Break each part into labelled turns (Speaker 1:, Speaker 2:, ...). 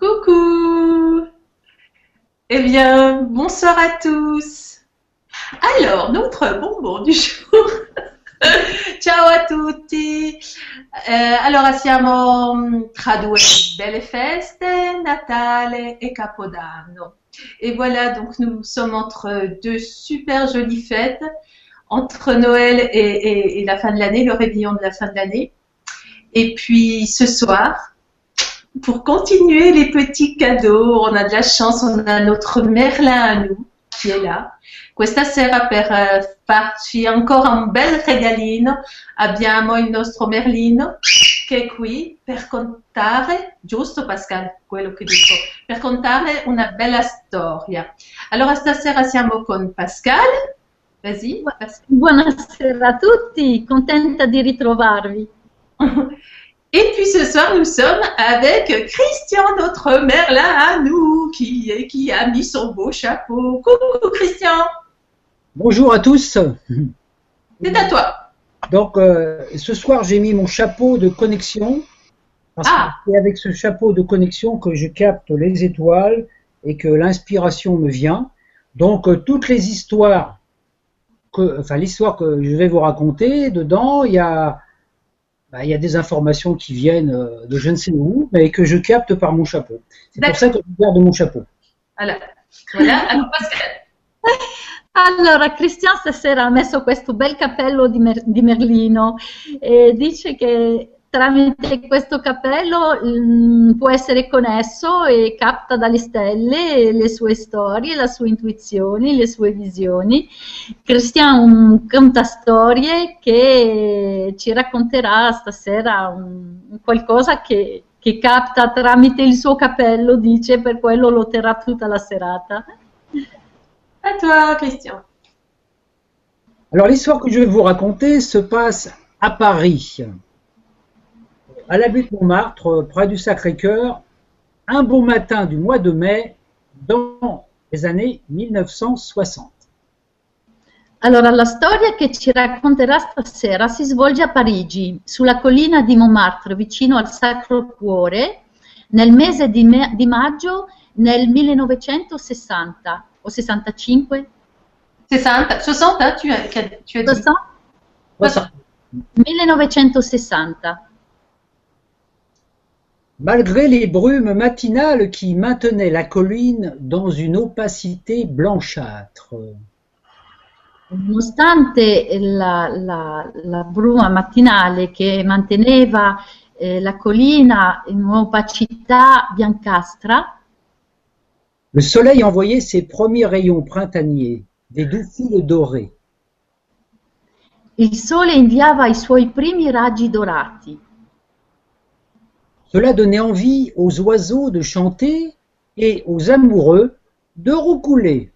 Speaker 1: Coucou. Eh bien, bonsoir à tous. Alors, notre bonbon du jour. Ciao a tutti. Eh, Allora, siamo tra due. Belle feste, Natale et Capodanno. Et voilà, donc nous sommes entre deux super jolies fêtes, entre Noël et, et- et la fin de l'année, le réveillon de la fin de l'année. Et puis ce soir, pour continuer les petits cadeaux, on a de la chance, on a notre Merlin à nous qui est là. Questa sera per eh, farci ancora un bel regalino abbiamo il nostro Merlino che è qui per contare, giusto Pascal, quello che dico, per contare una bella storia. Allora stasera siamo con Pascal. Vas-y, Pascal.
Speaker 2: Buonasera a tutti, contenta di ritrovarvi.
Speaker 1: Et puis ce soir, nous sommes avec Christian, notre Merlin à nous, qui, qui a mis son beau chapeau. Coucou Christian,
Speaker 3: Bonjour à tous.
Speaker 1: c'est à toi.
Speaker 3: Donc euh, ce soir j'ai mis mon chapeau de connexion parce
Speaker 1: Ah.
Speaker 3: que c'est avec ce chapeau de connexion que je capte les étoiles et que l'inspiration me vient. Donc euh, toutes les histoires que, enfin l'histoire que je vais vous raconter dedans, il y a, bah, il y a des informations qui viennent euh, de je ne sais où, mais que je capte par mon chapeau. C'est pour ça que je garde mon chapeau.
Speaker 1: Voilà. Voilà. Alors Pascal.
Speaker 2: Allora, Cristian stasera ha messo questo bel cappello di, Mer- di Merlino e dice che tramite questo cappello mm, può essere connesso e capta dalle stelle le sue storie, le sue intuizioni, le sue visioni. Cristian è un contastorie che ci racconterà stasera un- un qualcosa che, che capta tramite il suo cappello, dice, per quello lo terrà tutta la serata.
Speaker 1: À toi Christian.
Speaker 3: Alors l'histoire que je vais vous raconter se passe à Paris, à la butte Montmartre, près du Sacré-Cœur, un beau matin du mois de mai dans les années 1960.
Speaker 2: Allora, la storia che ci racconterà stasera si svolge a Parigi, sulla collina di Montmartre, vicino al Sacro Cuore, nel mese di, me- di maggio nel 1960 o 65?
Speaker 1: 60, 60 hein, tu, as, tu as dit.
Speaker 2: 60?
Speaker 3: 60.
Speaker 2: 1960.
Speaker 3: Malgré les brumes matinales qui maintenaient la colline dans une opacité blanchâtre,
Speaker 2: Nonostante la, la- la bruma mattinale che manteneva eh, la collina in un'opacità biancastra,
Speaker 3: le soleil envoyait ses premiers rayons printaniers, des doux fils dorés.
Speaker 2: il sole inviava i suoi primi raggi dorati.
Speaker 3: Cela donnait envie aux oiseaux de chanter et aux amoureux de roucouler.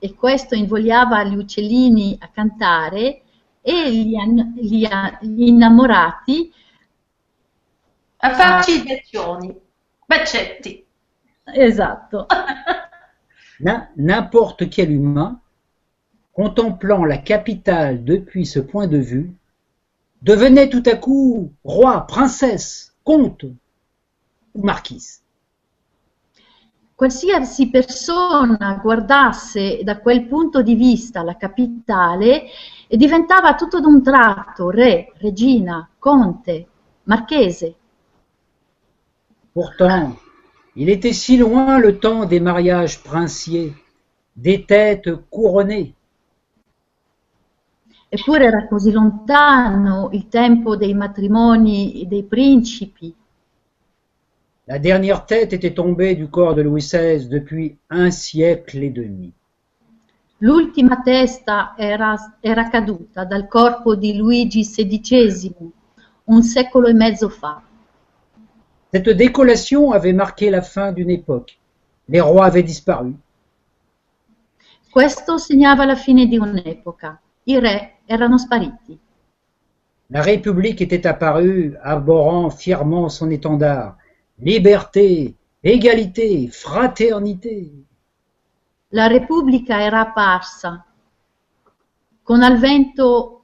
Speaker 2: e questo invogliava gli uccellini a cantare e gli, innamorati
Speaker 1: A farci i bacioni. Bacetti.
Speaker 2: esatto
Speaker 3: N'im- N'importe quel humain, contemplant la capitale depuis ce point de vue, devenait tout à coup roi, princesse, comte ou marquise.
Speaker 2: qualsiasi persona guardasse da quel punto di vista la capitale e diventava tutto d'un tratto re, regina, conte, marchese.
Speaker 3: Pourtant, il était si loin le temps des mariages princiers, des têtes couronnées,
Speaker 2: Eppure era così lontano il tempo dei matrimoni dei principi,
Speaker 3: La dernière tête était tombée du corps de Louis XVI depuis un siècle et demi.
Speaker 2: L'ultima testa era, era caduta dal corpo di Luigi XVI un secolo e mezzo fa.
Speaker 3: Cette décollation avait marqué la fin d'une époque. Les rois avaient disparu.
Speaker 2: Questo segnava la fine di un'epoca. I re erano spariti.
Speaker 3: La République était apparue, arborant fièrement son étendard. Liberté, égalité, fraternité.
Speaker 2: La Repubblica era apparsa con al vento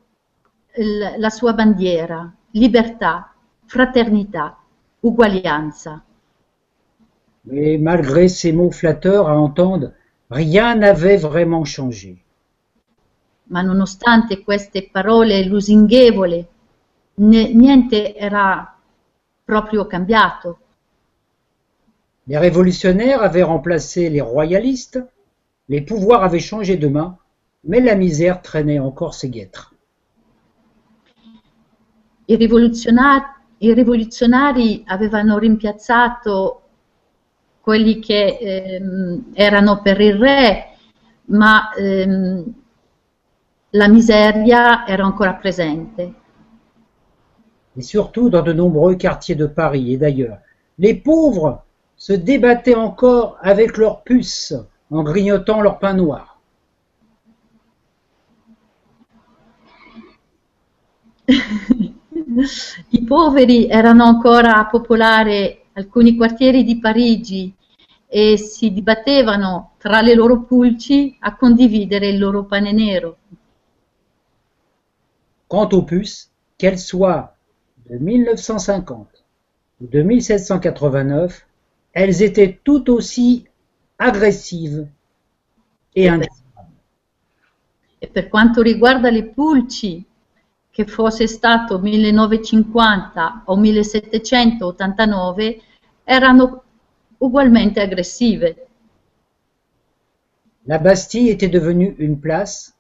Speaker 2: la sua bandiera, libertà, fraternità, uguaglianza.
Speaker 3: Mais malgré ces mots flatteurs à entendre, rien n'avait vraiment changé.
Speaker 2: Ma nonostante queste parole lusinghevole, ne- niente era proprio cambiato.
Speaker 3: Les révolutionnaires avaient remplacé les royalistes, les pouvoirs avaient changé de main, mais la misère traînait encore ses guêtres.
Speaker 2: I, rivoluzionari, i rivoluzionari avevano rimpiazzato quelli che ehm, erano per il re, ma ehm, la miseria era ancora presente.
Speaker 3: et surtout dans de nombreux quartiers de Paris et d'ailleurs. Les pauvres se débattaient encore avec leurs puces en grignotant leur pain noir.
Speaker 2: I poveri erano ancora a popolare alcuni quartieri di Parigi e si dibattevano tra le loro pulci a condividere il loro pane nero.
Speaker 3: Quant aux puces, qu'elles soient de 1950 ou de 1789, elles étaient tout aussi agressives et indécidables.
Speaker 2: E per quanto riguarda le pulci, che fosse stato 1950 o 1789, erano ugualmente aggressive.
Speaker 3: La Bastille était devenue une place.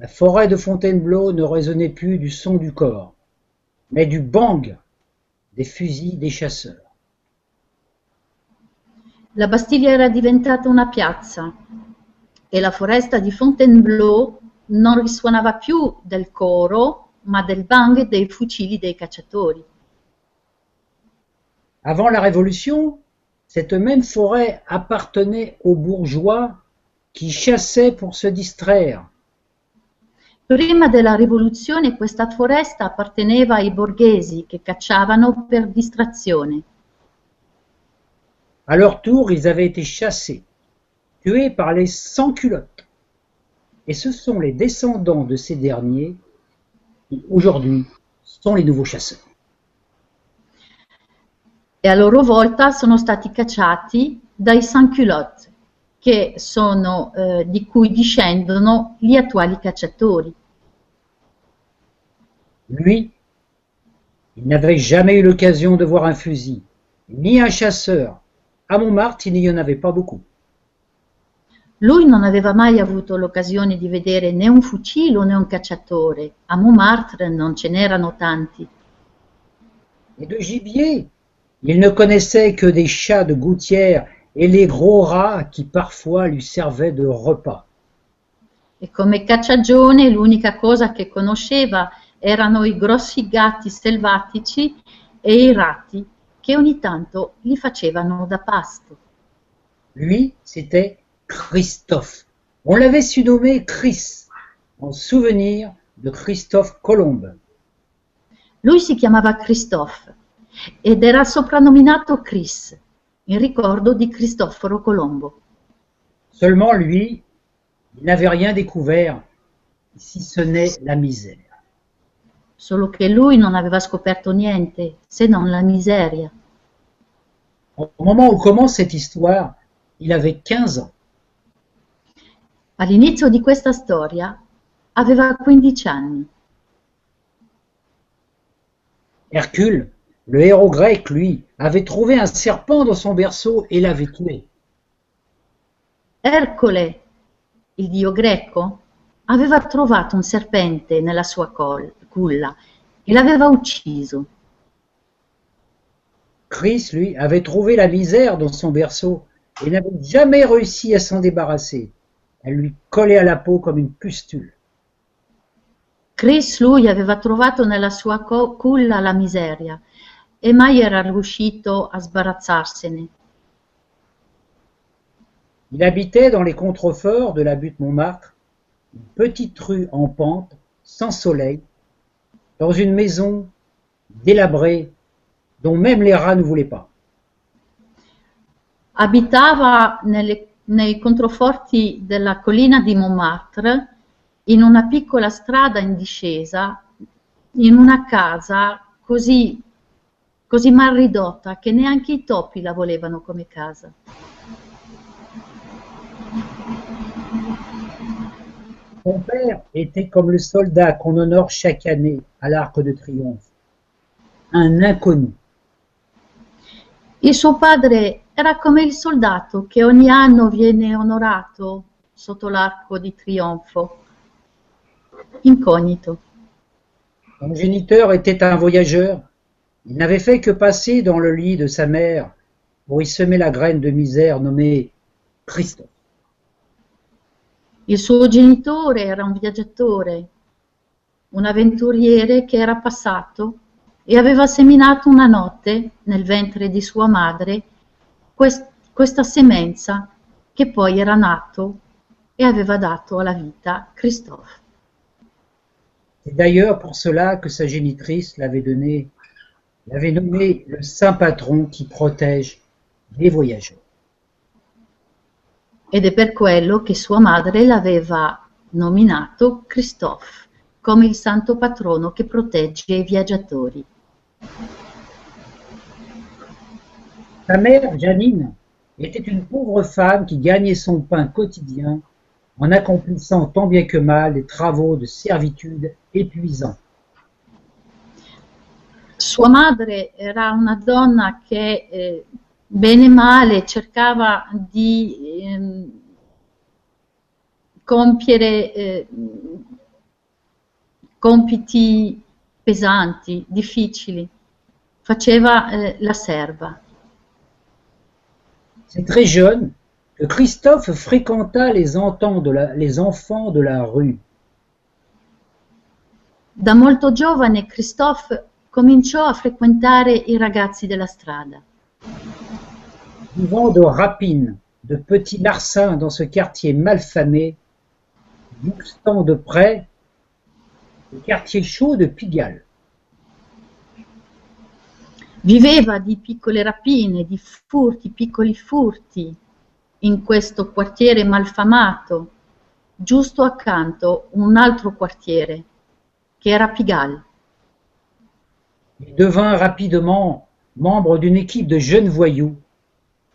Speaker 3: La forêt de Fontainebleau ne résonnait plus du son du corps, mais du bang des fusils des chasseurs.
Speaker 2: La Bastiglia era diventata una piazza e la foresta di Fontainebleau non risuonava più del coro, ma del bang dei fucili dei cacciatori.
Speaker 3: Avant la Révolution, cette même forêt appartenait aux bourgeois qui chassaient pour se distraire.
Speaker 2: Prima della rivoluzione questa foresta apparteneva ai borghesi che cacciavano per distrazione.
Speaker 3: À leur tour, ils avaient été chassés, tués par les sans-culottes. Et ce sont les descendants de ces derniers qui, aujourd'hui, sont les nouveaux chasseurs.
Speaker 2: e a loro volta sono stati cacciati dai sans-culottes, che sono, eh, di cui discendono gli attuali cacciatori.
Speaker 3: Lui, il n'avait jamais eu l'occasion de voir un fusil, ni un chasseur. À Montmartre, il n'y en avait pas beaucoup.
Speaker 2: Lui non aveva mai avuto l'occasione di vedere né un fucile né un cacciatore. A Montmartre non ce n'erano tanti.
Speaker 3: Et de gibier, il ne connaissait que des chats de gouttière et les gros rats qui parfois lui servaient de repas.
Speaker 2: E come cacciagione l'unica cosa che conosceva erano i grossi gatti selvatici e i ratti che ogni tanto gli facevano da pasto.
Speaker 3: Lui, c'était Christophe. On l'avait surnommé Chris, en souvenir de Christophe Colomb.
Speaker 2: Lui si chiamava Christophe ed era soprannominato Chris, in ricordo di Cristoforo Colombo.
Speaker 3: Seulement lui, il n'avait rien découvert, si ce n'est la misère.
Speaker 2: Solo che lui non aveva scoperto niente se non la miseria.
Speaker 3: Au moment où commence cette histoire, il avait 15 ans.
Speaker 2: All'inizio di questa storia aveva 15 anni.
Speaker 3: Hercule, le héros grec, lui, avait trouvé un serpent dans son berceau et l'avait tué.
Speaker 2: Ercole, il dio greco, aveva trovato un serpente nella sua col- culla e l'aveva ucciso.
Speaker 3: Chris, lui, avait trouvé la misère dans son berceau et n'avait jamais réussi à s'en débarrasser. Elle lui collait à la peau comme une pustule.
Speaker 2: Chris lui aveva trovato nella sua culla la miseria e mai era riuscito a sbarazzarsene.
Speaker 3: Il habitait dans les contreforts de la butte Montmartre, une petite rue en pente, sans soleil, dans une maison délabrée dont même les rats ne voulaient pas.
Speaker 2: Abitava nelle- nei controforti della collina di Montmartre, in una piccola strada in discesa, in una casa così così mal ridotta che neanche i topi la volevano come casa.
Speaker 3: Son père était comme le soldat qu'on honore chaque année à l'Arc de Triomphe, un inconnu.
Speaker 2: Il suo padre era come il soldato che ogni anno viene onorato sotto l'arco di trionfo, incognito.
Speaker 3: Son géniteur était un voyageur. Il n'avait fait que passer dans le lit de sa mère pour y semer la graine de misère nommée Christophe.
Speaker 2: Il suo genitore era un viaggiatore, un avventuriere che era passato e aveva seminato una notte nel ventre di sua madre quest- questa semenza che poi era nato e aveva dato alla vita Christophe.
Speaker 3: C'est d'ailleurs pour cela que sa génitrice l'avait donné, l'avait nommé le saint patron qui protège les voyageurs.
Speaker 2: Ed è per quello che sua madre l'aveva nominato Christophe come il santo patrono che protegge i viaggiatori.
Speaker 3: Sa mère, Janine, était une pauvre femme qui gagnait son pain quotidien en accomplissant tant bien que mal des travaux de servitude épuisants.
Speaker 2: Sua madre era una donna che eh, bene o male cercava di ehm, compiere eh, compiti pesanti, difficili, faceva eh, la serva.
Speaker 3: C'est très jeune que Christophe fréquenta les, de la, les enfants de la rue.
Speaker 2: Da molto giovane Christophe cominciò a frequentare i ragazzi della strada.
Speaker 3: Vivant de rapines, de petits larcins dans ce quartier malfamé, jouxtant de près le quartier chaud de Pigalle.
Speaker 2: Viveva di piccole rapine, di furti, piccoli furti in questo quartiere malfamato, giusto accanto un altro quartiere che era Pigalle.
Speaker 3: Il devint rapidement membre d'une équipe de jeunes voyous.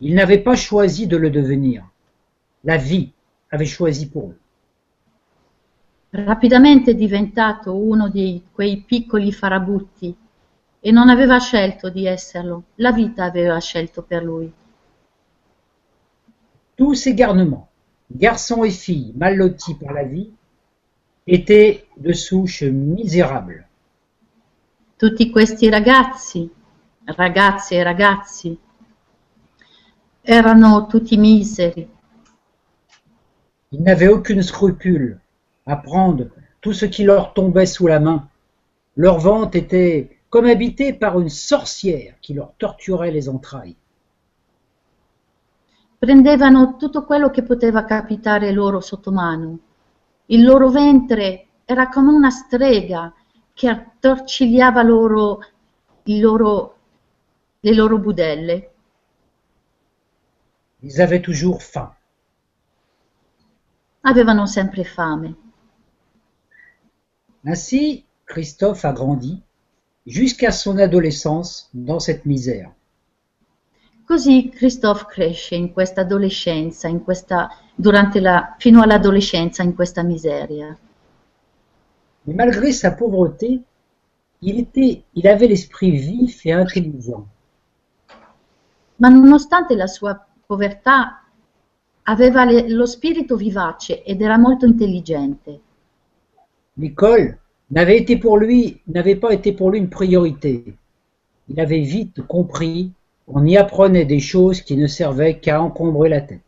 Speaker 3: Il n'avait pas choisi de le devenir. La vie avait choisi pour lui.
Speaker 2: Rapidamente diventato uno di quei piccoli farabutti e non aveva scelto di esserlo, la vita aveva scelto per lui.
Speaker 3: Tous ces garnements, garçons et filles mal lotis par la vie, étaient de souche misérable.
Speaker 2: Tutti questi ragazzi, ragazze e ragazzi, erano tutti miseri,
Speaker 3: Ils n'avaient aucune scrupule à prendre tout ce qui leur tombait sous la main. Leur ventre était comme habité par une sorcière qui leur torturait les entrailles.
Speaker 2: prendevano tutto quello che poteva capitare loro sotto mano. Il loro ventre era come una strega che attorcigliava loro, il loro- le loro budelle.
Speaker 3: Ils avaient toujours faim.
Speaker 2: Avevano sempre fame.
Speaker 3: Ainsi, Christophe a grandi jusqu'à son adolescence dans cette misère.
Speaker 2: Così Christophe cresce in questa adolescenza, in questa, durante la, fino all'adolescenza in questa miseria.
Speaker 3: Mais malgré sa pauvreté, il, était, il avait l'esprit vif et intelligent.
Speaker 2: Ma nonostante la sua povertà aveva le- lo spirito vivace ed era molto intelligente.
Speaker 3: L'école n'avait été pour lui, n'avait pas été pour lui une priorité. Il avait vite compris qu'on y apprenait des choses qui ne servaient qu'à encombrer la tête.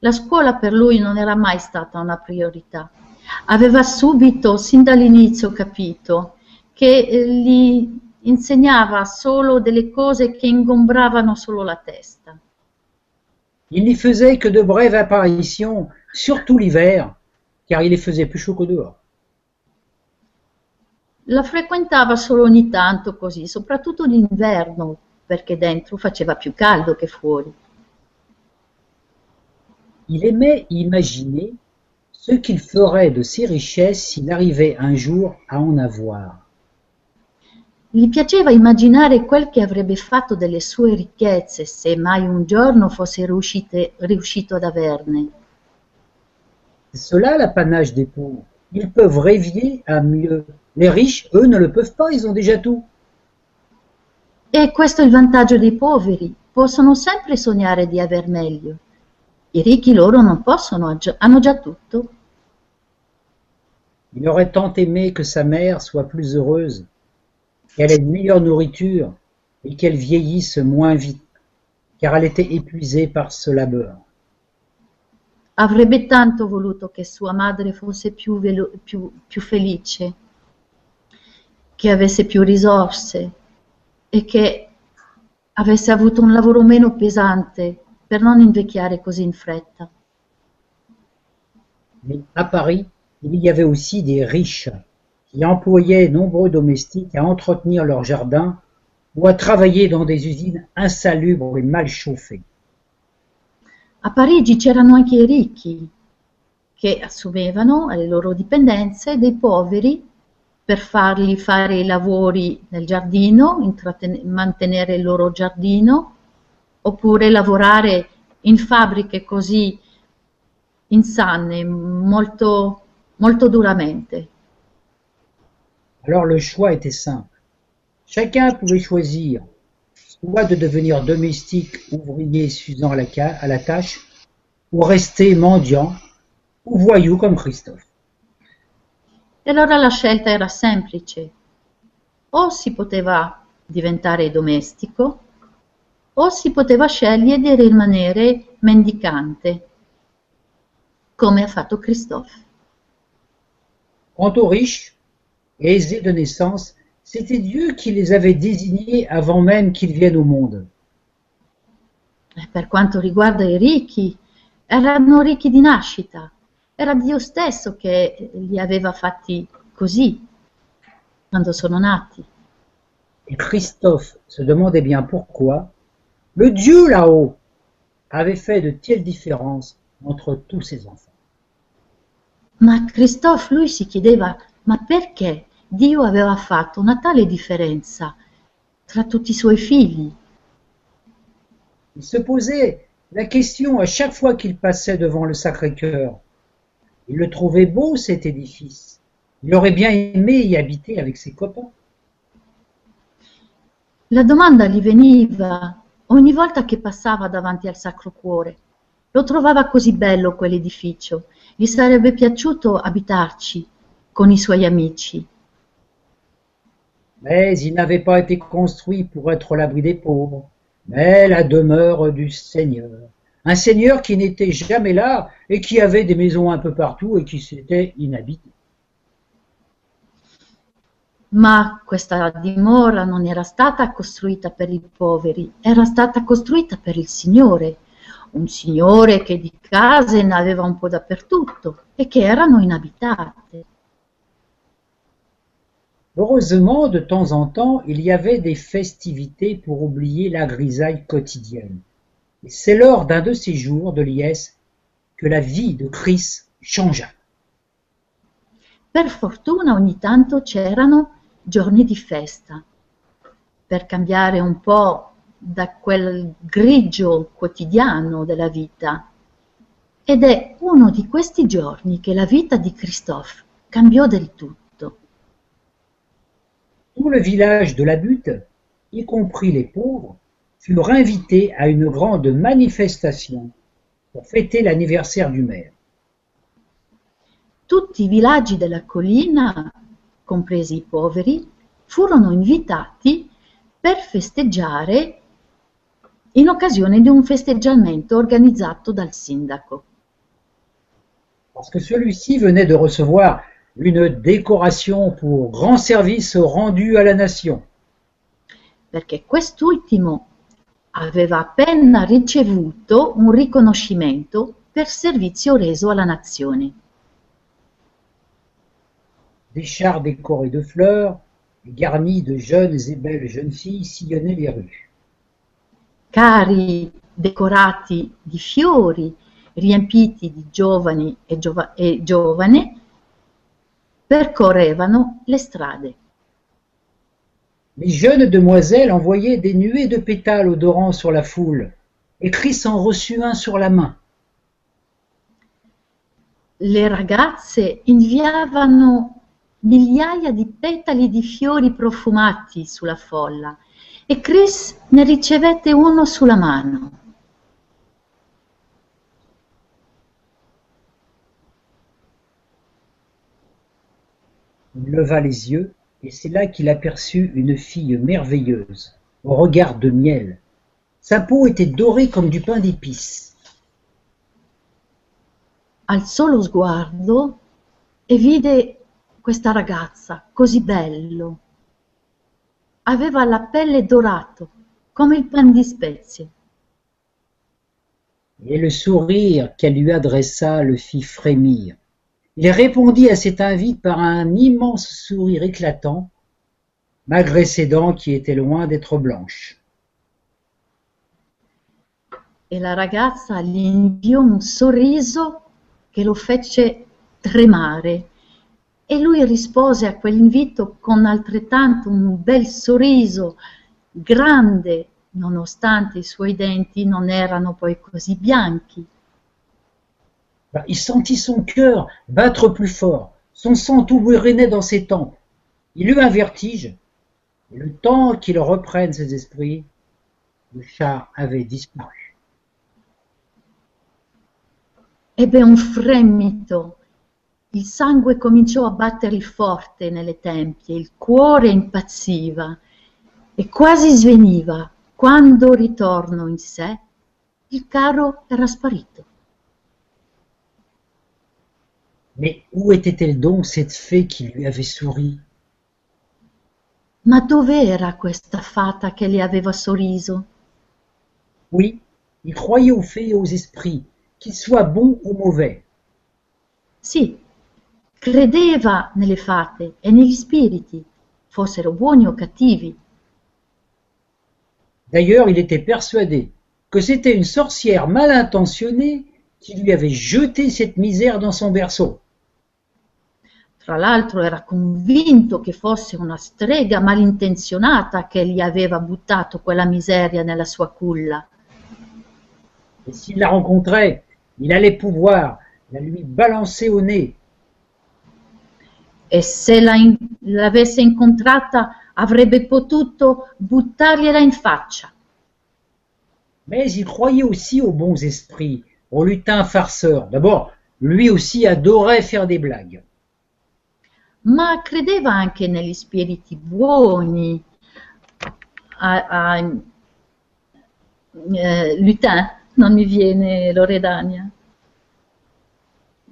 Speaker 2: La scuola per lui non era mai stata una priorità. Aveva subito, sin dall'inizio, capito che eh, gli insegnava solo delle cose che ingombravano solo la testa.
Speaker 3: Il n'y faisait que de brèves apparitions, surtout l'hiver, car il les faisait plus chaud que dehors.
Speaker 2: La frequentava solo ogni tanto così, soprattutto d'inverno, perché dentro faceva più caldo che fuori.
Speaker 3: Il aimait imaginer ce qu'il ferait de ses richesses s'il arrivait un jour à en avoir.
Speaker 2: Gli piaceva immaginare quel che avrebbe fatto delle sue ricchezze se mai un giorno fosse riuscite- riuscito ad averne.
Speaker 3: C'est cela l'apanage des pauvres. Ils peuvent rêver à mieux. Les riches, eux, ne le peuvent pas, ils ont déjà tout.
Speaker 2: E questo è il vantaggio dei poveri, possono sempre sognare di aver meglio. I ricchi loro non possono, hanno già tutto.
Speaker 3: Il aurait tant aimé que sa mère soit plus heureuse, qu'elle ait une meilleure nourriture et qu'elle vieillisse moins vite, car elle était épuisée par ce labeur.
Speaker 2: Avrebbe tanto voluto che sua madre fosse più, velo- più- più felice, che avesse più risorse e che avesse avuto un lavoro meno pesante per non invecchiare così in fretta.
Speaker 3: Mais à Paris, il y avait aussi des riches qui employaient nombreux domestiques à entretenir leur jardin ou à travailler dans des usines insalubres et mal chauffées.
Speaker 2: A Parigi c'erano anche i ricchi che assumevano alle loro dipendenze dei poveri per fargli fare i lavori nel giardino, mantenere il loro giardino, oppure lavorare in fabbriche così insanne, molto, molto duramente.
Speaker 3: Alors le choix était simple. Chacun pouvait choisir soit de devenir domestique, ouvrier suivant à la, à la tâche, ou rester mendiant ou voyou comme Christophe.
Speaker 2: E allora la scelta era semplice. O si poteva diventare domestico, o si poteva scegliere di rimanere mendicante, come ha fatto Christophe.
Speaker 3: Quant aux riches et aisés de naissance, c'était Dieu qui les avait désignés avant même qu'ils viennent au monde.
Speaker 2: E Per quanto riguarda i ricchi, erano ricchi di nascita. Era Dio stesso che li aveva fatti così quando sono nati.
Speaker 3: Et Christophe se demandait bien pourquoi le Dieu là-haut avait fait de telles différences entre tous ses enfants.
Speaker 2: Ma Christophe lui si chiedeva ma perché Dio aveva fatto una tale differenza tra tutti i suoi figli?
Speaker 3: Il se posait la question à chaque fois qu'il passait devant le Sacré-Cœur. Il le trouvait beau cet édifice. Il aurait bien aimé y habiter avec ses copains.
Speaker 2: La domanda gli veniva ogni volta che passava davanti al Sacro Cuore. Lo trovava così bello quell'edificio, gli sarebbe piaciuto abitarci con i suoi amici.
Speaker 3: Mais il n'avait pas été construit pour être l'abri des pauvres, mais la demeure du Seigneur. Un Seigneur qui n'était jamais là et qui avait des maisons un peu partout et qui s'était inhabité.
Speaker 2: Ma questa dimora non era stata costruita per i poveri, era stata costruita per il Signore, un Signore che di case ne aveva un po' dappertutto e che erano inabitate.
Speaker 3: Heureusement, de temps en temps, il y avait des festivités pour oublier la grisaille quotidienne. Et c'est lors d'un de ces jours de liesse que la vie de Chris changea.
Speaker 2: Per fortuna ogni tanto c'erano giorni di festa, per cambiare un po' da quel grigio quotidiano della vita. Ed è uno di questi giorni che la vita di Christophe cambiò del tutto.
Speaker 3: Tout le village de la butte, y compris les pauvres, furent invités à une grande manifestation pour fêter l'anniversaire du maire.
Speaker 2: Tutti i villaggi della collina, compresi i poveri, furono invitati per festeggiare in occasione di un festeggiamento organizzato dal sindaco.
Speaker 3: Parce que celui-ci venait de recevoir une décoration pour grand service rendu à la nation.
Speaker 2: perché quest'ultimo aveva appena ricevuto un riconoscimento per servizio reso alla nazione.
Speaker 3: Des chars décorés de fleurs garnis de jeunes et belles jeunes filles sillonnaient les rues.
Speaker 2: Cari decorati di fiori, riempiti di giovani e, giova- e giovane, percorrevano le strade.
Speaker 3: les jeunes demoiselles envoyaient des nuées de pétales odorants sur la foule, et Chris en reçut un sur la main.
Speaker 2: Le ragazze inviavano migliaia di petali di fiori profumati sulla folla e Chris ne ricevette uno sulla mano.
Speaker 3: Il leva les yeux, et c'est là qu'il aperçut une fille merveilleuse, au regard de miel. Sa peau était dorée comme du pain d'épices.
Speaker 2: Alzò lo sguardo e vide questa ragazza così bello. Aveva la pelle dorato come il pan di spezie.
Speaker 3: Et le sourire qu'elle lui adressa le fit frémir. Il répondit à cet invite par un immense sourire éclatant, malgré ses dents qui étaient loin d'être blanches.
Speaker 2: E la ragazza gli inviò un sorriso che lo fece tremare e lui rispose a quell'invito con altrettanto un bel sorriso grande, nonostante i suoi denti non erano poi così bianchi.
Speaker 3: Bah, il sentit son cœur battre plus fort, son sang tout dans ses tempes. Il eut un vertige, et le temps qu'il reprenne ses esprits, le chat avait disparu.
Speaker 2: Ebbe un fremito, il sangue cominciò a battere forte nelle tempie, il cuore impazziva e quasi sveniva quando ritornò in sé il carro era sparito.
Speaker 3: Mais où était-elle donc cette fée qui lui avait souri?
Speaker 2: Ma dov'era questa fata che le aveva sorriso?
Speaker 3: Oui, il croyait aux fées et aux esprits, qu'ils soient bons ou mauvais.
Speaker 2: Sì, credeva nelle fate e negli spiriti, fossero buoni o cattivi.
Speaker 3: D'ailleurs, il était persuadé que c'était une sorcière mal intentionnée qui lui avait jeté cette misère dans son berceau.
Speaker 2: Tra l'altro era convinto che fosse una strega malintenzionata che gli aveva buttato quella miseria nella sua culla.
Speaker 3: Et s'il la rencontrait, il allait pouvoir la lui balancer au nez.
Speaker 2: E se la in- l'avesse incontrata avrebbe potuto buttargliela in faccia.
Speaker 3: Mais il croyait aussi aux bons esprits, aux lutins farceurs. D'abord, lui aussi adorait faire des blagues.
Speaker 2: Ma credeva anche negli spiriti buoni, a, a eh, lutin, non mi viene Loredania,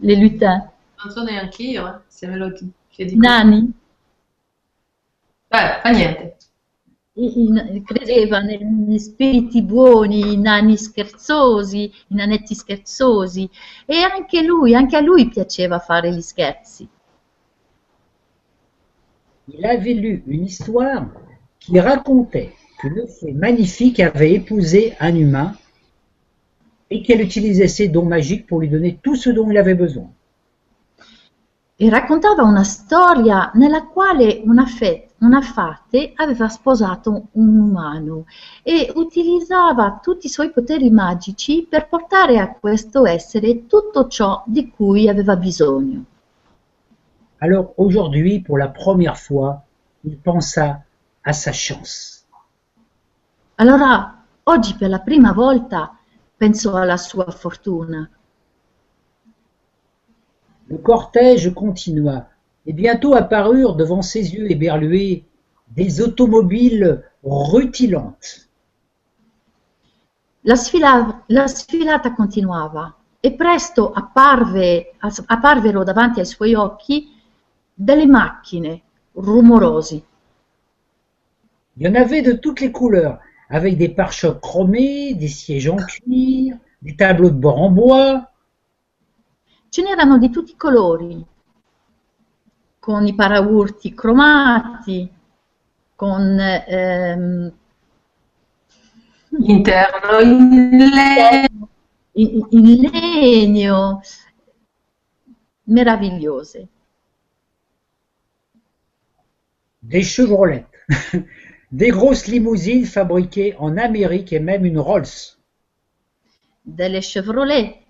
Speaker 2: le lutin,
Speaker 1: Non so neanch'io, eh, se me lo chiedi.
Speaker 2: nani,
Speaker 1: Beh, fa niente.
Speaker 2: I- i- credeva negli spiriti buoni, i nani scherzosi, i nanetti scherzosi e anche lui, anche a lui piaceva fare gli scherzi.
Speaker 3: Il avait lu une histoire qui racontait qu'une fée magnifique avait épousé un humain et qu'elle utilisait ses dons magiques pour lui donner tout ce dont il avait besoin.
Speaker 2: e raccontava una storia nella quale una, fe- una fate aveva sposato un umano e utilizzava tutti i suoi poteri magici per portare a questo essere tutto ciò di cui aveva bisogno.
Speaker 3: Alors aujourd'hui, pour la première fois, il pensa à sa chance.
Speaker 2: Allora, oggi per la prima volta pensò alla sua fortuna.
Speaker 3: Le cortège continua, et bientôt apparurent devant ses yeux éberlués des automobiles rutilantes.
Speaker 2: La, sfila- la sfilata continuava e presto apparve- apparvero davanti ai suoi occhi delle macchine rumorosi.
Speaker 3: Il y en avait de toutes les couleurs, avec des pare-chocs chromés, des sièges en cuir, des tableaux de bord en bois,
Speaker 2: Ce n'erano di tutti i colori, con i paraurti cromati, con ehm,
Speaker 1: Interno in legno.
Speaker 2: in, in legno, meravigliose.
Speaker 3: Des chevrolettes. des grosses limousines fabriquées en Amérique et même une Rolls.
Speaker 2: delle Chevrolet,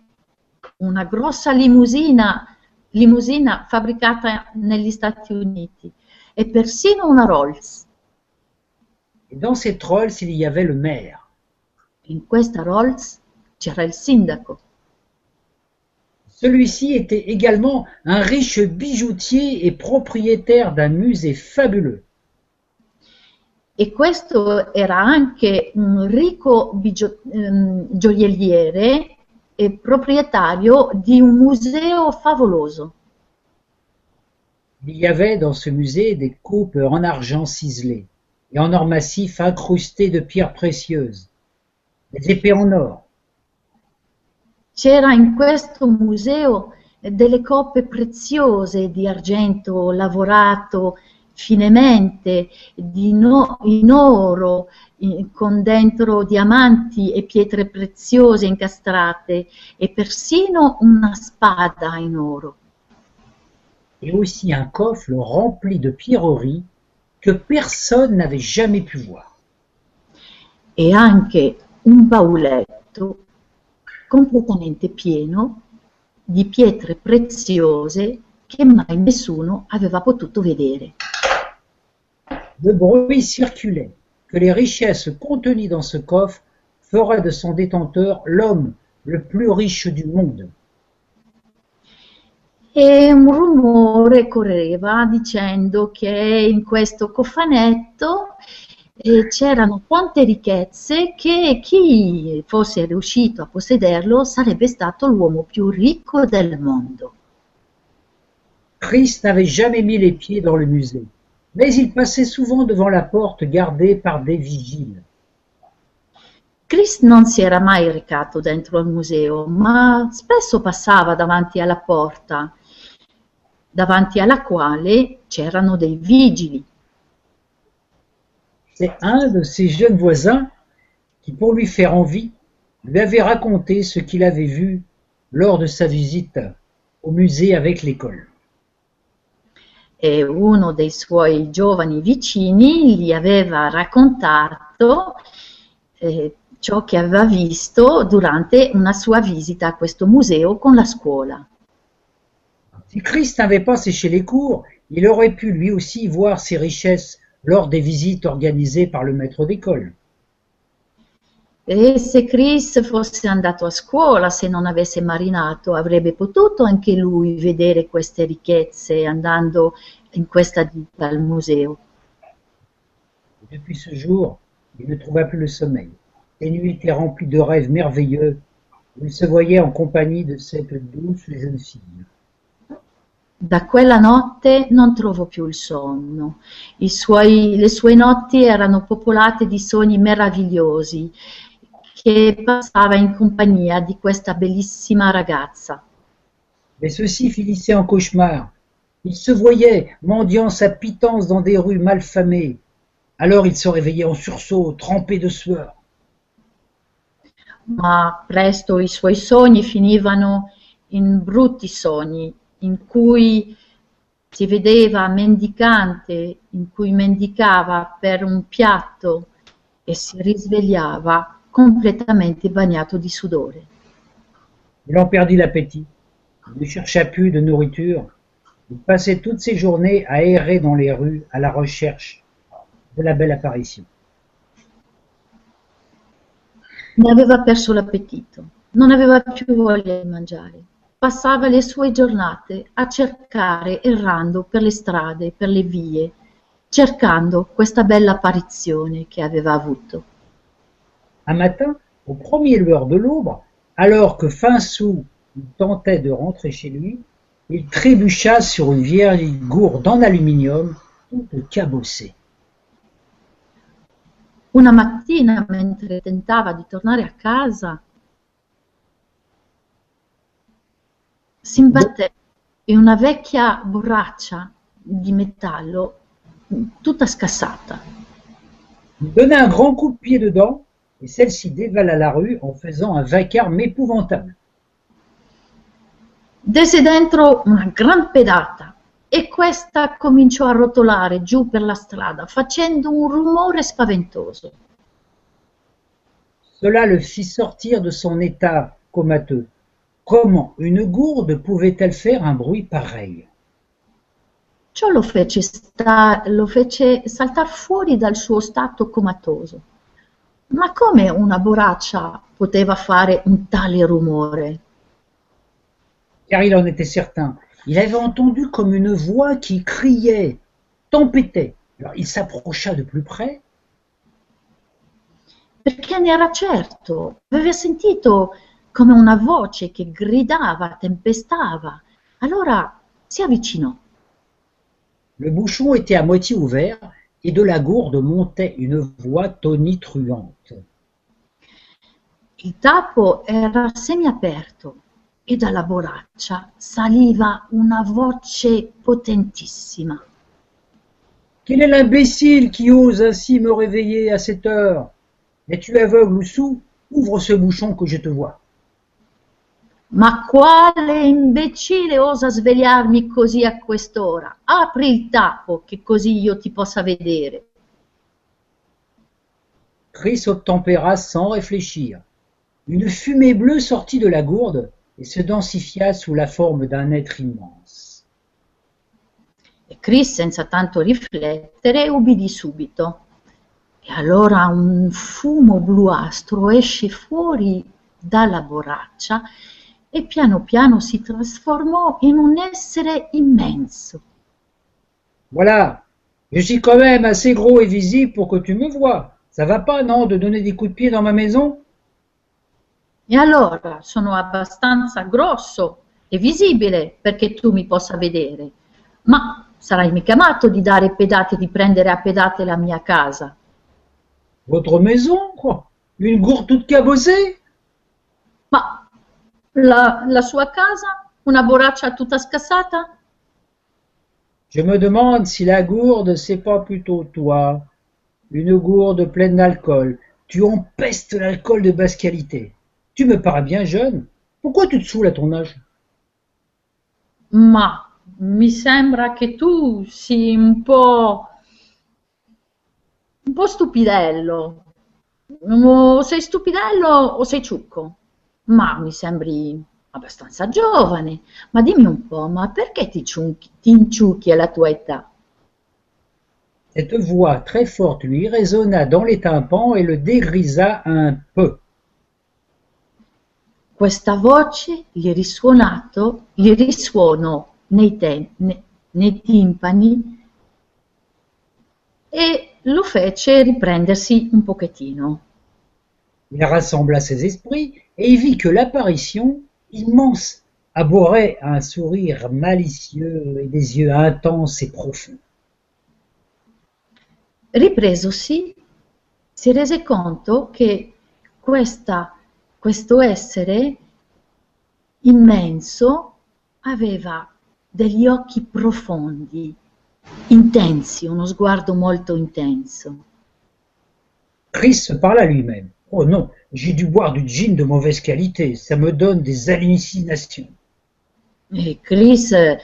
Speaker 2: una grossa limusina, limusina fabbricata negli Stati Uniti e persino una Rolls.
Speaker 3: Et dans cette Rolls, il y avait le maire.
Speaker 2: In questa Rolls c'era il sindaco.
Speaker 3: Celui-ci était également un riche bijoutier et propriétaire d'un musée fabuleux.
Speaker 2: E questo era anche un ricco bigio- ehm, gioielliere e proprietario di un museo favoloso.
Speaker 3: Il y avait dans ce musée des coupes en argent ciselées et en or massif incrustées de pierres précieuses, des épées en or,
Speaker 2: C'era in questo museo delle coppe preziose di argento lavorato finemente, di no- in oro, in- con dentro diamanti e pietre preziose incastrate e persino una spada in oro.
Speaker 3: et aussi un coffre rempli de pierreries que personne n'avait jamais pu voir.
Speaker 2: E anche un bauletto completamente pieno di pietre preziose che mai nessuno aveva potuto vedere.
Speaker 3: Le bruit circulait que les richesses contenues dans ce coffre feraient de son détenteur l'homme le plus riche du monde.
Speaker 2: E un rumore correva dicendo che in questo cofanetto eh, c'erano tante ricchezze che chi fosse riuscito a possederlo sarebbe stato l'uomo più ricco del mondo.
Speaker 3: Christ n'avait jamais mis les pieds dans le musée, mais il passait souvent devant la porte gardée par des vigiles.
Speaker 2: Chris non si era mai recato dentro al museo, ma spesso passava davanti alla porta, davanti alla quale c'erano dei vigili.
Speaker 3: C'est un de ses jeunes voisins qui, pour lui faire envie, lui avait raconté ce qu'il avait vu lors de sa visite au musée avec l'école.
Speaker 2: E uno dei suoi giovani vicini gli aveva raccontato eh, ciò che aveva visto durante una sua visita a questo museo con la scuola.
Speaker 3: Si Christ n'avait pas séché les cours, il aurait pu lui aussi voir ses richesses lors des visites organisées par le maître d'école.
Speaker 2: E se Chris fosse andato a scuola, se non avesse marinato, avrebbe potuto anche lui vedere queste ricchezze andando in questa gita al museo.
Speaker 3: Depuis ce jour, il ne trouva plus le sommeil. Ses nuits étaient remplies de rêves merveilleux il se voyait en compagnie de cette douce jeune fille.
Speaker 2: Da quella notte non trovò più il sonno. I suoi- le sue notti erano popolate di sogni meravigliosi che passava in compagnia di questa bellissima ragazza.
Speaker 3: Mais ceci finissait en cauchemar. Il se voyait mendiant sa pitance dans des rues malfamées. Alors il se réveillait en sursaut, trempé de sueur.
Speaker 2: Ma presto i suoi sogni finivano in brutti sogni, in cui si vedeva mendicante, in cui mendicava per un piatto e si risvegliava completamente bagnato di sudore.
Speaker 3: Il en perdit l'appétit. Il ne chercha plus de nourriture. Il passait toutes ses journées à errer dans les rues à la recherche de la belle apparition.
Speaker 2: Ne aveva perso l'appetito, non aveva più voglia di mangiare. Passava le sue giornate a cercare, errando per le strade, per le vie, cercando questa bella apparizione che aveva avuto.
Speaker 3: Un matin, aux premières lueurs de l'aube, alors que fin sous il tentait de rentrer chez lui, il trébucha sur une vieille gourde en aluminium toute cabossée.
Speaker 2: Una mattina, mentre tentava di tornare a casa, si imbatté in una vecchia borraccia di metallo tutta scassata.
Speaker 3: Donna un grand coup de pied dedans et celle-ci dévala la rue en faisant un vacarme épouvantable.
Speaker 2: Dese dentro una gran pedata e questa cominciò a rotolare giù per la strada facendo un rumore spaventoso.
Speaker 3: Cela le fit sortir de son état comateux. Comment une gourde pouvait-elle faire un bruit pareil?
Speaker 2: Ciò lo fece, sta- lo fece saltar fuori dal suo stato comatoso. Ma come una borraccia poteva fare un tale rumore?
Speaker 3: Car il en était certain. Il avait entendu comme une voix qui criait, tempêtait. Alors il s'approcha de plus près
Speaker 2: Perché ne era certo, aveva sentito come una voce che gridava, tempestava. Allora si avvicinò.
Speaker 3: Le bouchon était à moitié ouvert et de la gourde montait une voix tonitruante.
Speaker 2: Il tappo era semiaperto e dalla borraccia saliva una voce potentissima.
Speaker 3: Quel est l'imbécile qui ose ainsi me réveiller à cette heure? Es-tu aveugle ou sourd Ouvre ce bouchon que je te vois.
Speaker 2: Ma quale imbecille osa svegliarmi così a quest'ora? Apri il tappo che così io ti possa vedere.
Speaker 3: Chris obtempéra sans réfléchir. Une fumée bleue sortit de la gourde et se densifia sous la forme d'un être immense.
Speaker 2: E Chris, senza tanto riflettere, ubbidì subito. E allora un fumo bluastro esce fuori dalla borraccia e piano piano si trasformò in un essere immenso.
Speaker 3: Voilà, je suis quand même assez gros et visible pour que tu me vois. Ça va pas, non, de donner des coups de pied dans ma maison
Speaker 2: E allora sono abbastanza grosso e visibile perché tu mi possa vedere, ma sarai mica matto di dare pedate e di prendere a pedate la mia casa.
Speaker 3: Votre maison, quoi Une gourde toute cabossée
Speaker 2: la, la sua casa? Una borraccia tutta scassata?
Speaker 3: Je me demande si la gourde, c'est pas plutôt toi. Une gourde pleine d'alcool. Tu empestes l'alcool de basse qualité. Tu me parais bien jeune. Pourquoi tu te saoules à ton âge?
Speaker 2: Ma mi sembra che tu sii un po'. un po' stupidello. O sei stupidello o sei ciucco? Ma mi sembri abbastanza giovane. Ma dimmi un po', ma perché ti, ti inciucchi alla tua età?
Speaker 3: Cette voix très forte lui résonna dans les tympans et le dégrisa un peu.
Speaker 2: Questa voce gli risuonato, gli risuonò nei, te- ne- nei timpani e lo fece riprendersi un pochettino.
Speaker 3: Il rassembla ses esprits et il vit que l'apparition, immense, abhorrait un sourire malicieux et des yeux intenses et profonds.
Speaker 2: Ripresosi, si rese conto che questa- questo essere immenso aveva degli occhi profondi, intensi, uno sguardo molto intenso.
Speaker 3: Chris se parla lui-même. Oh non, j'ai dû boire du gin de mauvaise qualité, ça me donne des hallucinations.
Speaker 2: E Chris eh,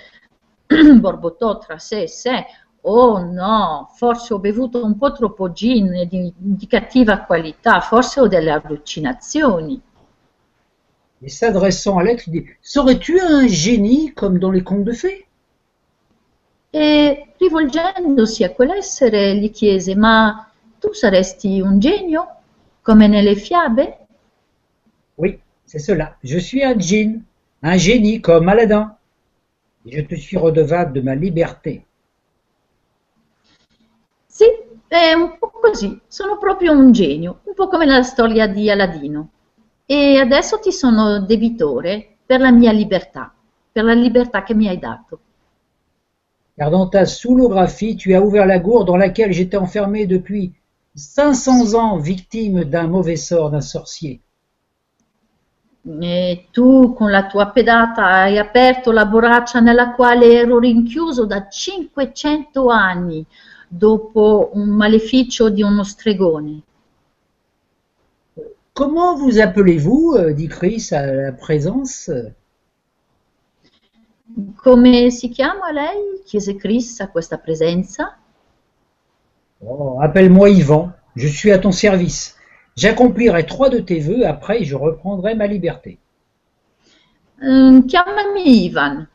Speaker 2: borbottò tra sé e sé, oh no, forse ho bevuto un po' troppo gin di, di cattiva qualità, forse ho delle allucinazioni.
Speaker 3: Et s'adressant à l'être, il dit Serais-tu un génie comme dans les contes de fées?
Speaker 2: E rivolgendosi a quell'essere gli chiese, ma tu saresti un genio, come nelle fiabe?
Speaker 3: Oui, c'est cela. Je suis un djinn, un génie comme Aladdin. Et je te suis redevable de ma liberté.
Speaker 2: Sì, è un po' così, sono proprio un genio, un po' come nella storia di Aladino. E adesso ti sono debitore per la mia libertà, per la libertà che mi hai dato.
Speaker 3: Car dans ta soulographie, tu as ouvert la gourde dans laquelle j'étais enfermé depuis 500 ans, victime d'un mauvais sort d'un sorcier.
Speaker 2: E tu con la tua pedata hai aperto la borraccia nella quale ero rinchiuso da 500 anni dopo un maleficio di uno stregone.
Speaker 3: Comment vous appelez-vous euh, dit Chris à la présence.
Speaker 2: Come si chiama lei? chiese Chris a questa presenza.
Speaker 3: Oh, appelle-moi Yvan, je suis à ton service. J'accomplirai trois de tes vœux, après je reprendrai ma liberté.
Speaker 2: Mm, chiamami Ivan,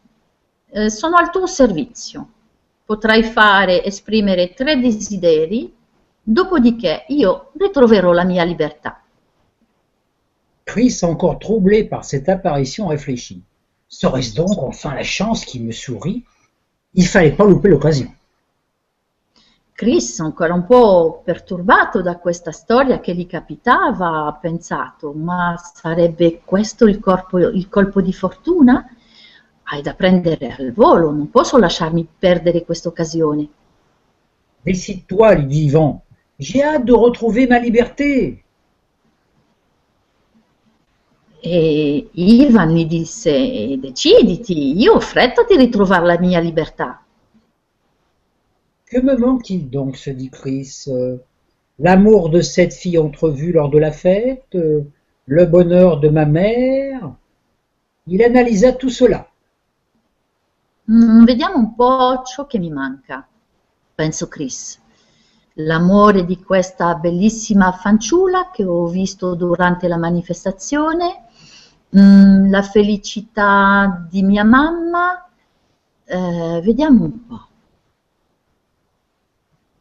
Speaker 2: Eh, sono al tuo servizio. Potrai fare esprimere tre desideri, dopodiché io ritroverò la mia libertà.
Speaker 3: Chris, encore troublé par cette apparition, réfléchit. Serait-ce donc enfin la chance qui me sourit? Il fallait pas louper l'occasion.
Speaker 2: Chris, ancora un po' perturbato da questa storia che gli capitava, ha pensato, ma sarebbe questo il, corpo- il colpo di fortuna? Hai da prendere al volo, non posso lasciarmi perdere questa occasione.
Speaker 3: Décide-toi, lui dit Yvan. J'ai hâte de retrouver ma liberté.
Speaker 2: E Ivan gli disse, deciditi, io ho fretta di ritrovare la mia libertà.
Speaker 3: Que me manque-t-il donc se dit Chris. Euh, L'amour de cette fille entrevue lors de la fête, euh, le bonheur de ma mère? Il analysa tout cela.
Speaker 2: Mm, vediamo un po' ciò che mi manca, penso Chris. L'amore di questa bellissima fanciulla che ho visto durante la manifestazione, mm, la felicità di mia mamma. Eh, vediamo un po'.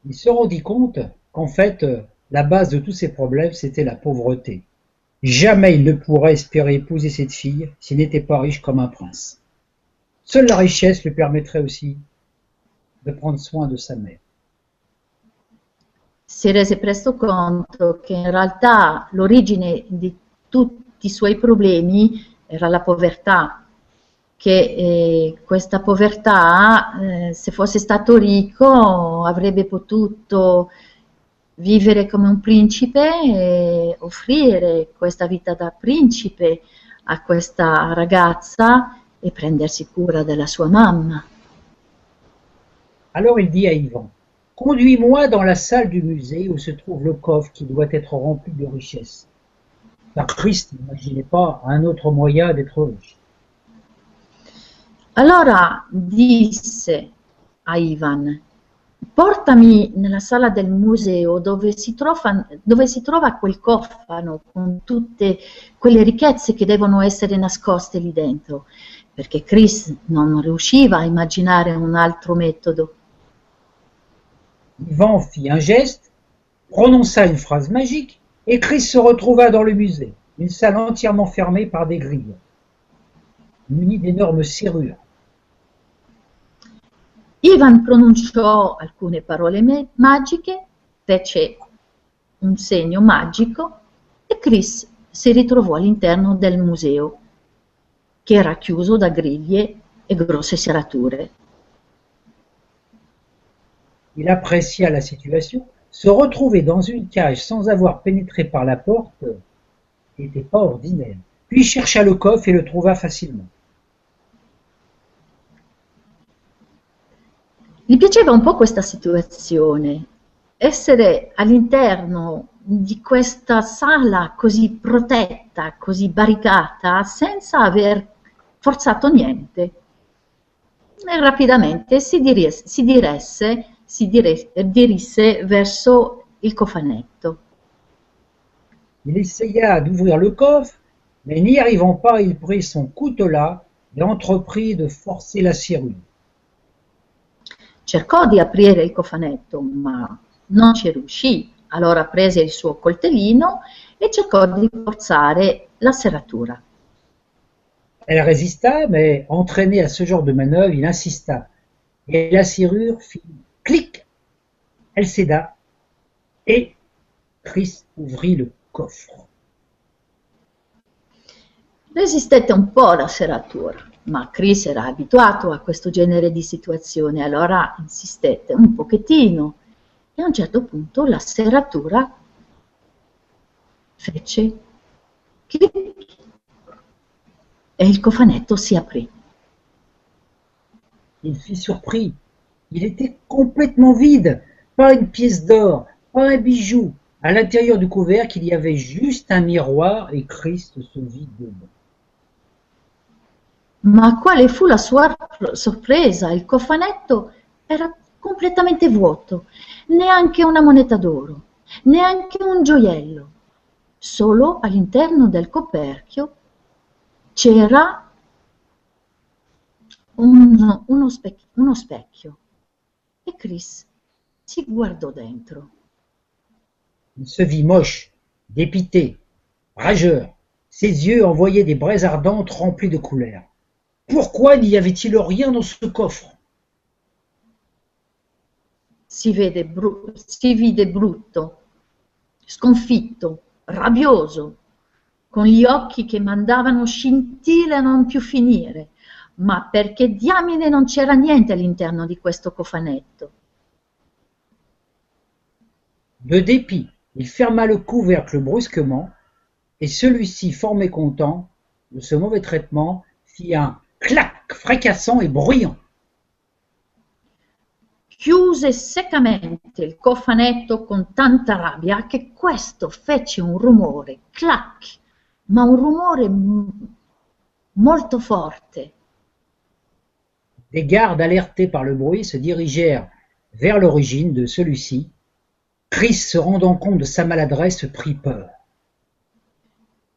Speaker 3: Il se rendit compte qu'en fait, euh, la base de tous ses problèmes, c'était la pauvreté. Jamais il ne pourrait espérer épouser cette fille s'il n'était pas riche comme un prince. Seule la richesse lui permettrait aussi de prendre soin de sa mère.
Speaker 2: Si rese presto conto che in realtà l'origine di tutti suoi problemi era la povertà, che eh, questa povertà, eh, se fosse stato ricco, avrebbe potuto vivere come un principe e offrire questa vita da principe a questa ragazza e prendersi cura della sua mamma.
Speaker 3: Alors il dit à Yvan, Conduis-moi dans la salle du musée où se trouve le coffre qui doit être rempli de richesses. Car Christ n'imaginait pas un autre moyen d'être riche.
Speaker 2: Allora disse a Ivan, portami nella sala del museo dove si, trova, dove si trova quel cofano con tutte quelle ricchezze che devono essere nascoste lì dentro, perché Chris non riusciva a immaginare un altro metodo.
Speaker 3: Yvan fit un geste, prononça une phrase magique, et Chris se retrouva dans le musée, une salle entièrement fermée par des grilles, munie d'énormes serrures.
Speaker 2: Ivan pronunciò alcune parole magiche, fece un segno magico e Chris si ritrovò all'interno del museo, che era chiuso da griglie e grosse serrature.
Speaker 3: Il apprécia la situation. Se retrouver dans une cage sans avoir pénétré par la porte n'était pas ordinaire. Puis il chercha le coffre et le trouva facilement.
Speaker 2: Gli piaceva un po' questa situazione, essere all'interno di questa sala così protetta, così barricata, senza aver forzato niente. E rapidamente si, diries- si diresse, si dire- dirisse verso il cofanetto.
Speaker 3: Il essaya d'ouvrir le coffre, mais n'y arrivant pas, il prit son couteau-là et entreprit de forcer la serrure.
Speaker 2: Cercò di aprire il cofanetto, ma non ci riuscì. Allora prese il suo coltellino e cercò di forzare la serratura.
Speaker 3: Elle résista, mais entraîné à ce genre de manœuvre, il insista. Et la serrure fit clic. Elle céda. Et Chris ouvrit le coffre.
Speaker 2: Resistette un po' la serratura, ma Chris era abituato a questo genere di situazioni, allora insistette un pochettino e a un certo punto la serratura fece clic e il cofanetto si aprì.
Speaker 3: Il fut surpris. Il était complètement vide. Pas une pièce d'or, pas un bijou. À l'intérieur du couvercle, il y avait juste un miroir et Christ se vit dedans.
Speaker 2: Ma quale fu la sua sorpresa? Il cofanetto era completamente vuoto, neanche una moneta d'oro, neanche un gioiello. Solo all'interno del coperchio c'era un, uno, specchio, uno specchio e Chris si guardò dentro.
Speaker 3: Il se vit moche, dépité, rageur. Ses yeux envoyaient des braises ardentes remplies de colère. Pourquoi n'y avait-il rien dans ce coffre?
Speaker 2: Si, vede bru- si vide brutto, sconfitto, rabbioso, con gli occhi che mandavano scintille a non più finire. Ma perché diamine non c'era niente all'interno di questo cofanetto?
Speaker 3: De dépit, il ferma le couvercle brusquement, et celui-ci, fort mécontent de ce mauvais traitement, fit un clac fracassant et bruyant.
Speaker 2: Chiuse seccamente il cofanetto con tanta rabbia che questo fece un rumore, clac, ma un rumore molto forte.
Speaker 3: Des gardes alertés par le bruit se dirigèrent vers l'origine de celui-ci. Chris, se rendant compte de sa maladresse, prit peur.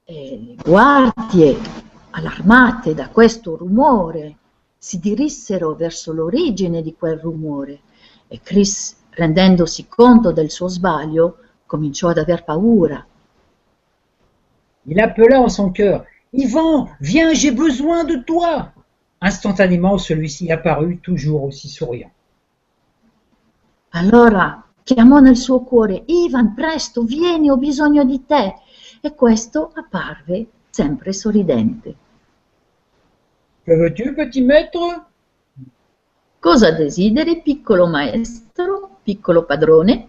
Speaker 2: E le guardie, allarmate da questo rumore, si dirissero verso l'origine di quel rumore e Chris, rendendosi conto del suo sbaglio, cominciò ad aver paura.
Speaker 3: Il appela en son cœur Yvan, viens, j'ai besoin de toi Instantanément, celui-ci apparut, toujours aussi souriant.
Speaker 2: Allora chiamò nel suo cuore Ivan, presto, vieni, ho bisogno di te. E questo apparve sempre sorridente.
Speaker 3: Que veux-tu, petit maître
Speaker 2: Cosa desideri, piccolo maestro, piccolo padrone?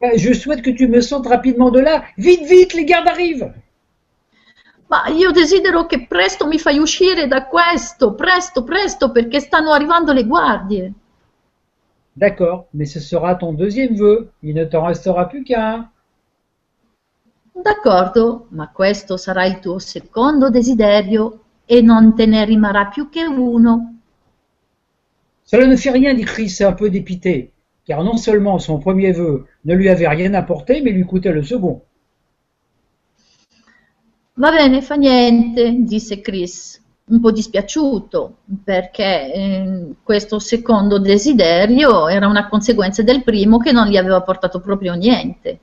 Speaker 3: Je souhaite que tu me sortes rapidement de là. Vite, vite, les gardes arrivent
Speaker 2: Ma io desidero che presto mi fai uscire da questo, presto, presto, perché stanno arrivando le guardie.
Speaker 3: D'accord, mais ce sera ton deuxième vœu. Il ne t'en restera plus qu'un.
Speaker 2: D'accordo, ma questo sarà il tuo secondo desiderio e non te ne rimarrà più che uno.
Speaker 3: Cela ne fait rien, dit Chris, un peu dépité, car non seulement son premier vœu ne lui avait rien apporté, mais lui coûtait le second.
Speaker 2: Va bene, fa niente, disse Chris, un po' dispiaciuto, perché eh, questo secondo desiderio era una conseguenza del primo che non gli aveva portato proprio niente.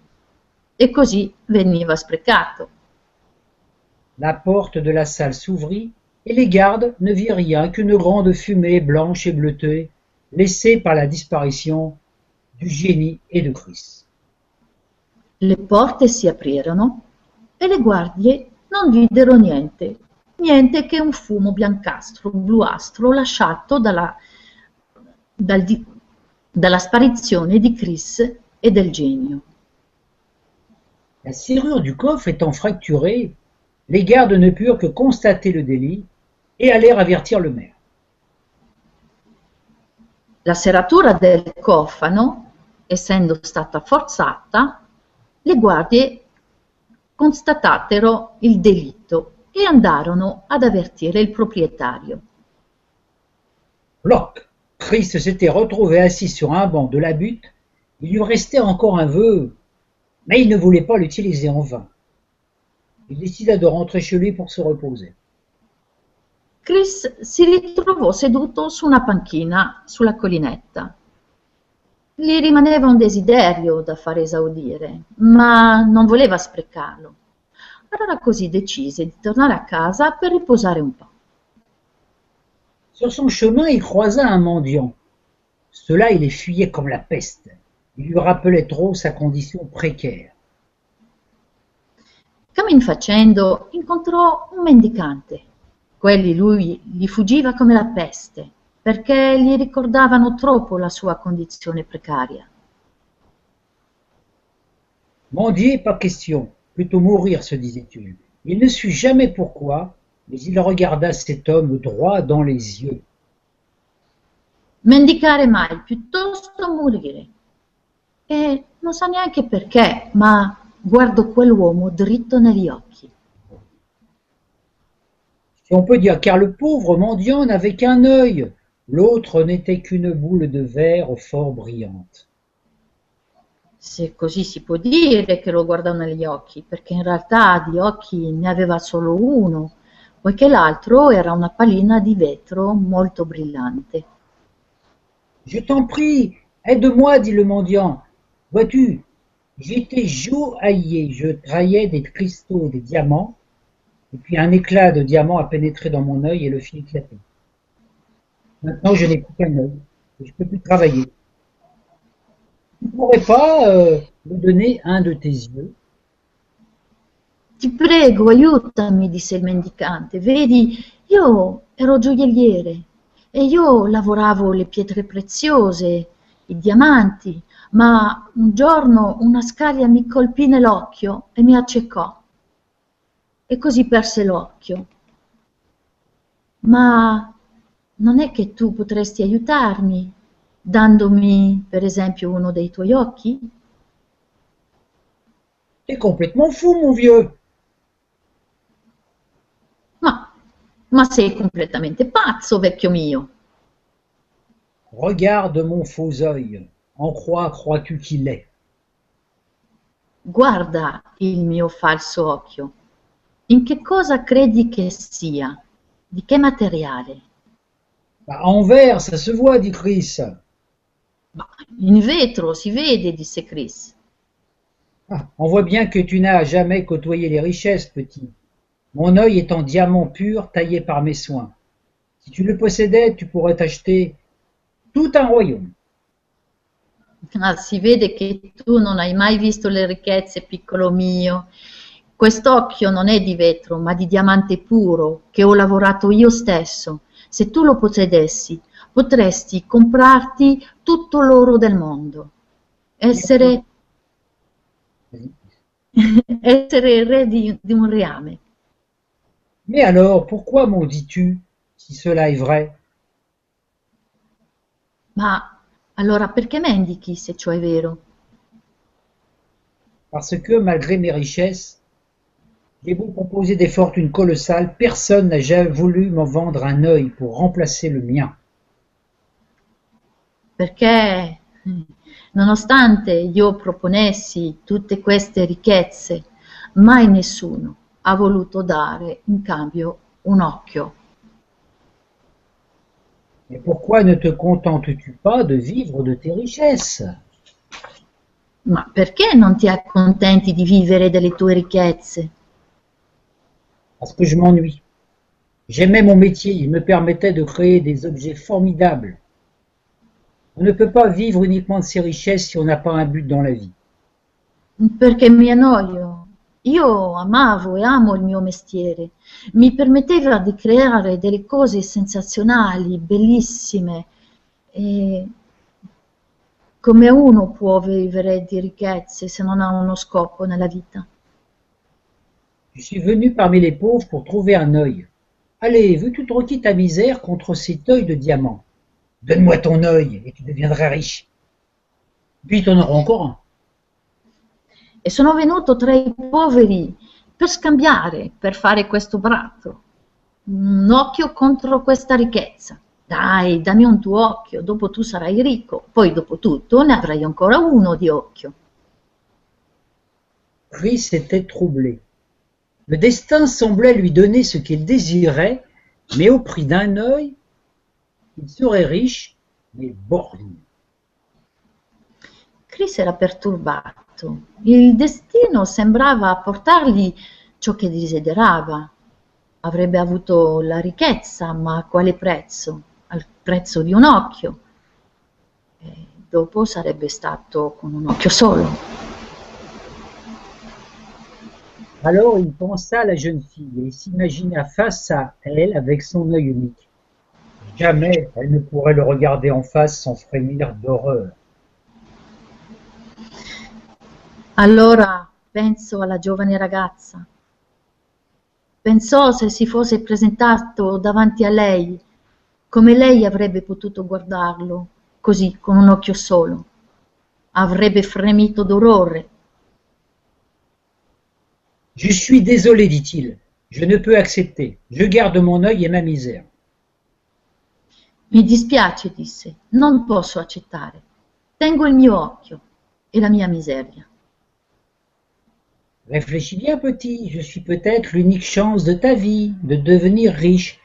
Speaker 2: E così veniva sprecato.
Speaker 3: La porte de la salle s'ouvrit, et les gardes ne virent rien qu'une grande fumée blanche et bleutée, laissée par la disparition du génie et de Chris.
Speaker 2: Le porte si aprirono e le guardie non videro niente, niente che un fumo biancastro, bluastro lasciato dalla, dal di- dalla sparizione di Chris e del genio.
Speaker 3: La serrure du coffre étant fracturée, les gardes ne purent que constater le délit et allèrent avertir le maire.
Speaker 2: La serratura del cofano, essendo stata forzata, le guardie constatarono il delitto e andarono ad avvertire il proprietario.
Speaker 3: Ploc Chris s'était retrouvé assis sur un banc de la butte. Il lui restait encore un vœu, mais il ne voulait pas l'utiliser en vain. Il décida de rentrer chez lui pour se reposer.
Speaker 2: Chris si ritrovò seduto su una panchina sulla collinetta. Gli rimaneva un desiderio da far esaudire, ma non voleva sprecarlo. Allora così decise di tornare a casa per riposare un po'.
Speaker 3: Sur son chemin, il croisa un mendiant. Cela, il les fuyait comme la peste. Il lui rappelait trop sa condition précaire.
Speaker 2: Cammin facendo incontrò un mendicante. Quelli lui gli fuggiva come la peste, perché gli ricordavano troppo la sua condizione precaria.
Speaker 3: Mendier, pas question, plutôt mourir, se disait-il. Il ne sut jamais pourquoi, mais il regarda cet homme droit dans les yeux.
Speaker 2: Mendicare mai, piuttosto morire. E non sa neanche perché, ma guardo quell'uomo dritto negli occhi.
Speaker 3: Si on peut dire, car le pauvre mendiant n'avait qu'un œil, l'autre n'était qu'une boule de verre fort brillante.
Speaker 2: Se così si può dire che lo guardò negli occhi, perché in realtà di occhi ne aveva solo uno, poiché l'altro era una pallina di vetro molto brillante.
Speaker 3: Je t'en prie, aide-moi, dit le mendiant. Vois-tu, j'étais joaillier, je traillais des cristaux, des diamants, et puis un éclat de diamant a pénétré dans mon œil et le fit éclater. Maintenant, je n'ai plus qu'un œil, je ne peux plus travailler. Tu ne pourrais pas euh, me donner un de tes yeux?
Speaker 2: Ti prego, aiutami, disse il mendicante. Vedi, io ero gioielliere e io lavoravo le pietre preziose, i diamanti, ma un giorno una scaglia mi colpì nell'occhio e mi accecò. E così perse l'occhio. Ma non è che tu potresti aiutarmi, dandomi per esempio uno dei tuoi occhi?
Speaker 3: T'es complètement fou, mon vieux
Speaker 2: Ma, ma sei completamente pazzo, vecchio mio.
Speaker 3: Regarde mon faux œil. En quoi crois-tu qu'il est
Speaker 2: Guarda il mio falso occhio. In che cosa credi che sia? Di che materiale?
Speaker 3: bah, En verre, ça se voit, dit Chris.
Speaker 2: Ma in vetro si vede, disse Chris.
Speaker 3: Ah, on voit bien que tu n'as jamais côtoyé les richesses, petit. Mon œil est en diamant pur taillé par mes soins. Si tu le possédais, tu pourrais t'acheter tout un royaume.
Speaker 2: Ah, si vede che tu non hai mai visto le ricchezze, piccolo mio. Quest'occhio non è di vetro, ma di diamante puro, che ho lavorato io stesso. Se tu lo possedessi, potresti comprarti tutto l'oro del mondo. Essere, essere il re di, di un reame.
Speaker 3: Mais alors, pourquoi m'en dis-tu, si cela est vrai
Speaker 2: Ma allora perché mendichi se ciò è vero?
Speaker 3: Parce que, malgré mes richesses, j'ai beau proposer des fortunes colossales, personne n'a jamais voulu m'en vendre un œil pour remplacer le mien.
Speaker 2: Perché nonostante io proponessi tutte queste ricchezze, mai nessuno ha voluto dare in cambio un occhio.
Speaker 3: Et pourquoi ne te contentes-tu pas de vivre de tes richesses?
Speaker 2: Ma perché non ti accontenti di vivere delle tue ricchezze?
Speaker 3: Parce que je m'ennuie. J'aimais mon métier, il me permettait de créer des objets formidables. On ne peut pas vivre uniquement de ses richesses si on n'a pas un but dans la vie.
Speaker 2: Perché mi annoio? Io amavo e amo il mio mestiere. Mi permetteva di creare delle cose sensazionali, bellissime. E come uno può vivere di ricchezze se non ha uno scopo nella vita?
Speaker 3: Je suis venu parmi les pauvres pour trouver un œil. Allez, veux-tu troquer ta misère contre cet œil de diamant? Donne-moi ton œil et tu deviendras riche. Puis tu en auras encore un.
Speaker 2: E sono venuto tra i poveri per scambiare, per fare questo bratto. Un occhio contro questa ricchezza. Dai, dammi un tuo occhio, dopo tu sarai ricco, poi dopo tutto ne avrai ancora uno di occhio.
Speaker 3: Chris était troublé. Le destin semblait lui donner ce qu'il désirait, mais au prix d'un œil, il serait riche, mais borgne.
Speaker 2: Chris era perturbato. Il destino sembrava portargli ciò che desiderava. Avrebbe avuto la ricchezza, ma a quale prezzo? Al prezzo di un occhio. E dopo sarebbe stato con un occhio solo.
Speaker 3: Alors il pensa à la jeune fille et s'imagina face à elle avec son œil unique. Jamais elle ne pourrait le regarder en face sans frémir d'horreur.
Speaker 2: Allora penso alla giovane ragazza. Pensò se si fosse presentato davanti a lei, come lei avrebbe potuto guardarlo, così, con un occhio solo. Avrebbe fremito d'orrore.
Speaker 3: Je suis désolé, dit-il. Je ne peux accepter. Je garde mon œil et ma misère.
Speaker 2: Mi dispiace, disse, non posso accettare. Tengo il mio occhio e la mia miseria.
Speaker 3: Réfléchis bien, petit. Je suis peut-être l'unique chance de ta vie, de devenir riche.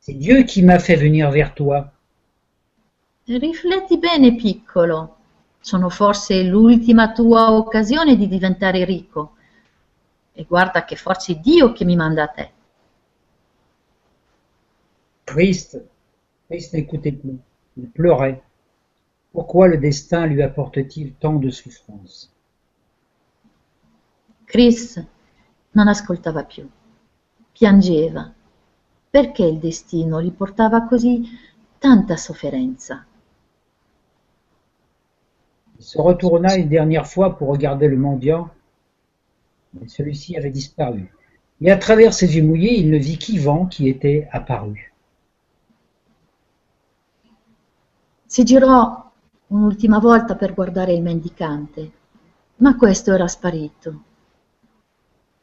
Speaker 3: C'est Dieu qui m'a fait venir vers toi.
Speaker 2: Rifletti bene, piccolo. Sono forse l'ultima tua occasione di diventare ricco. E guarda che forse è Dio che mi manda a te.
Speaker 3: Christ, Christ n'écoutait plus. Il pleurait. Pourquoi le destin lui apporte-t-il tant de souffrances
Speaker 2: Chris non ascoltava più. Piangeva. Perché il destino gli portava così tanta sofferenza?
Speaker 3: Il se retourna une dernière fois pour regarder le mendiant, mais celui-ci avait disparu. Et à travers ses yeux mouillés, il ne vit qu'Ivan qui était apparu.
Speaker 2: Si girò un'ultima volta per guardare il mendicante, ma questo era sparito.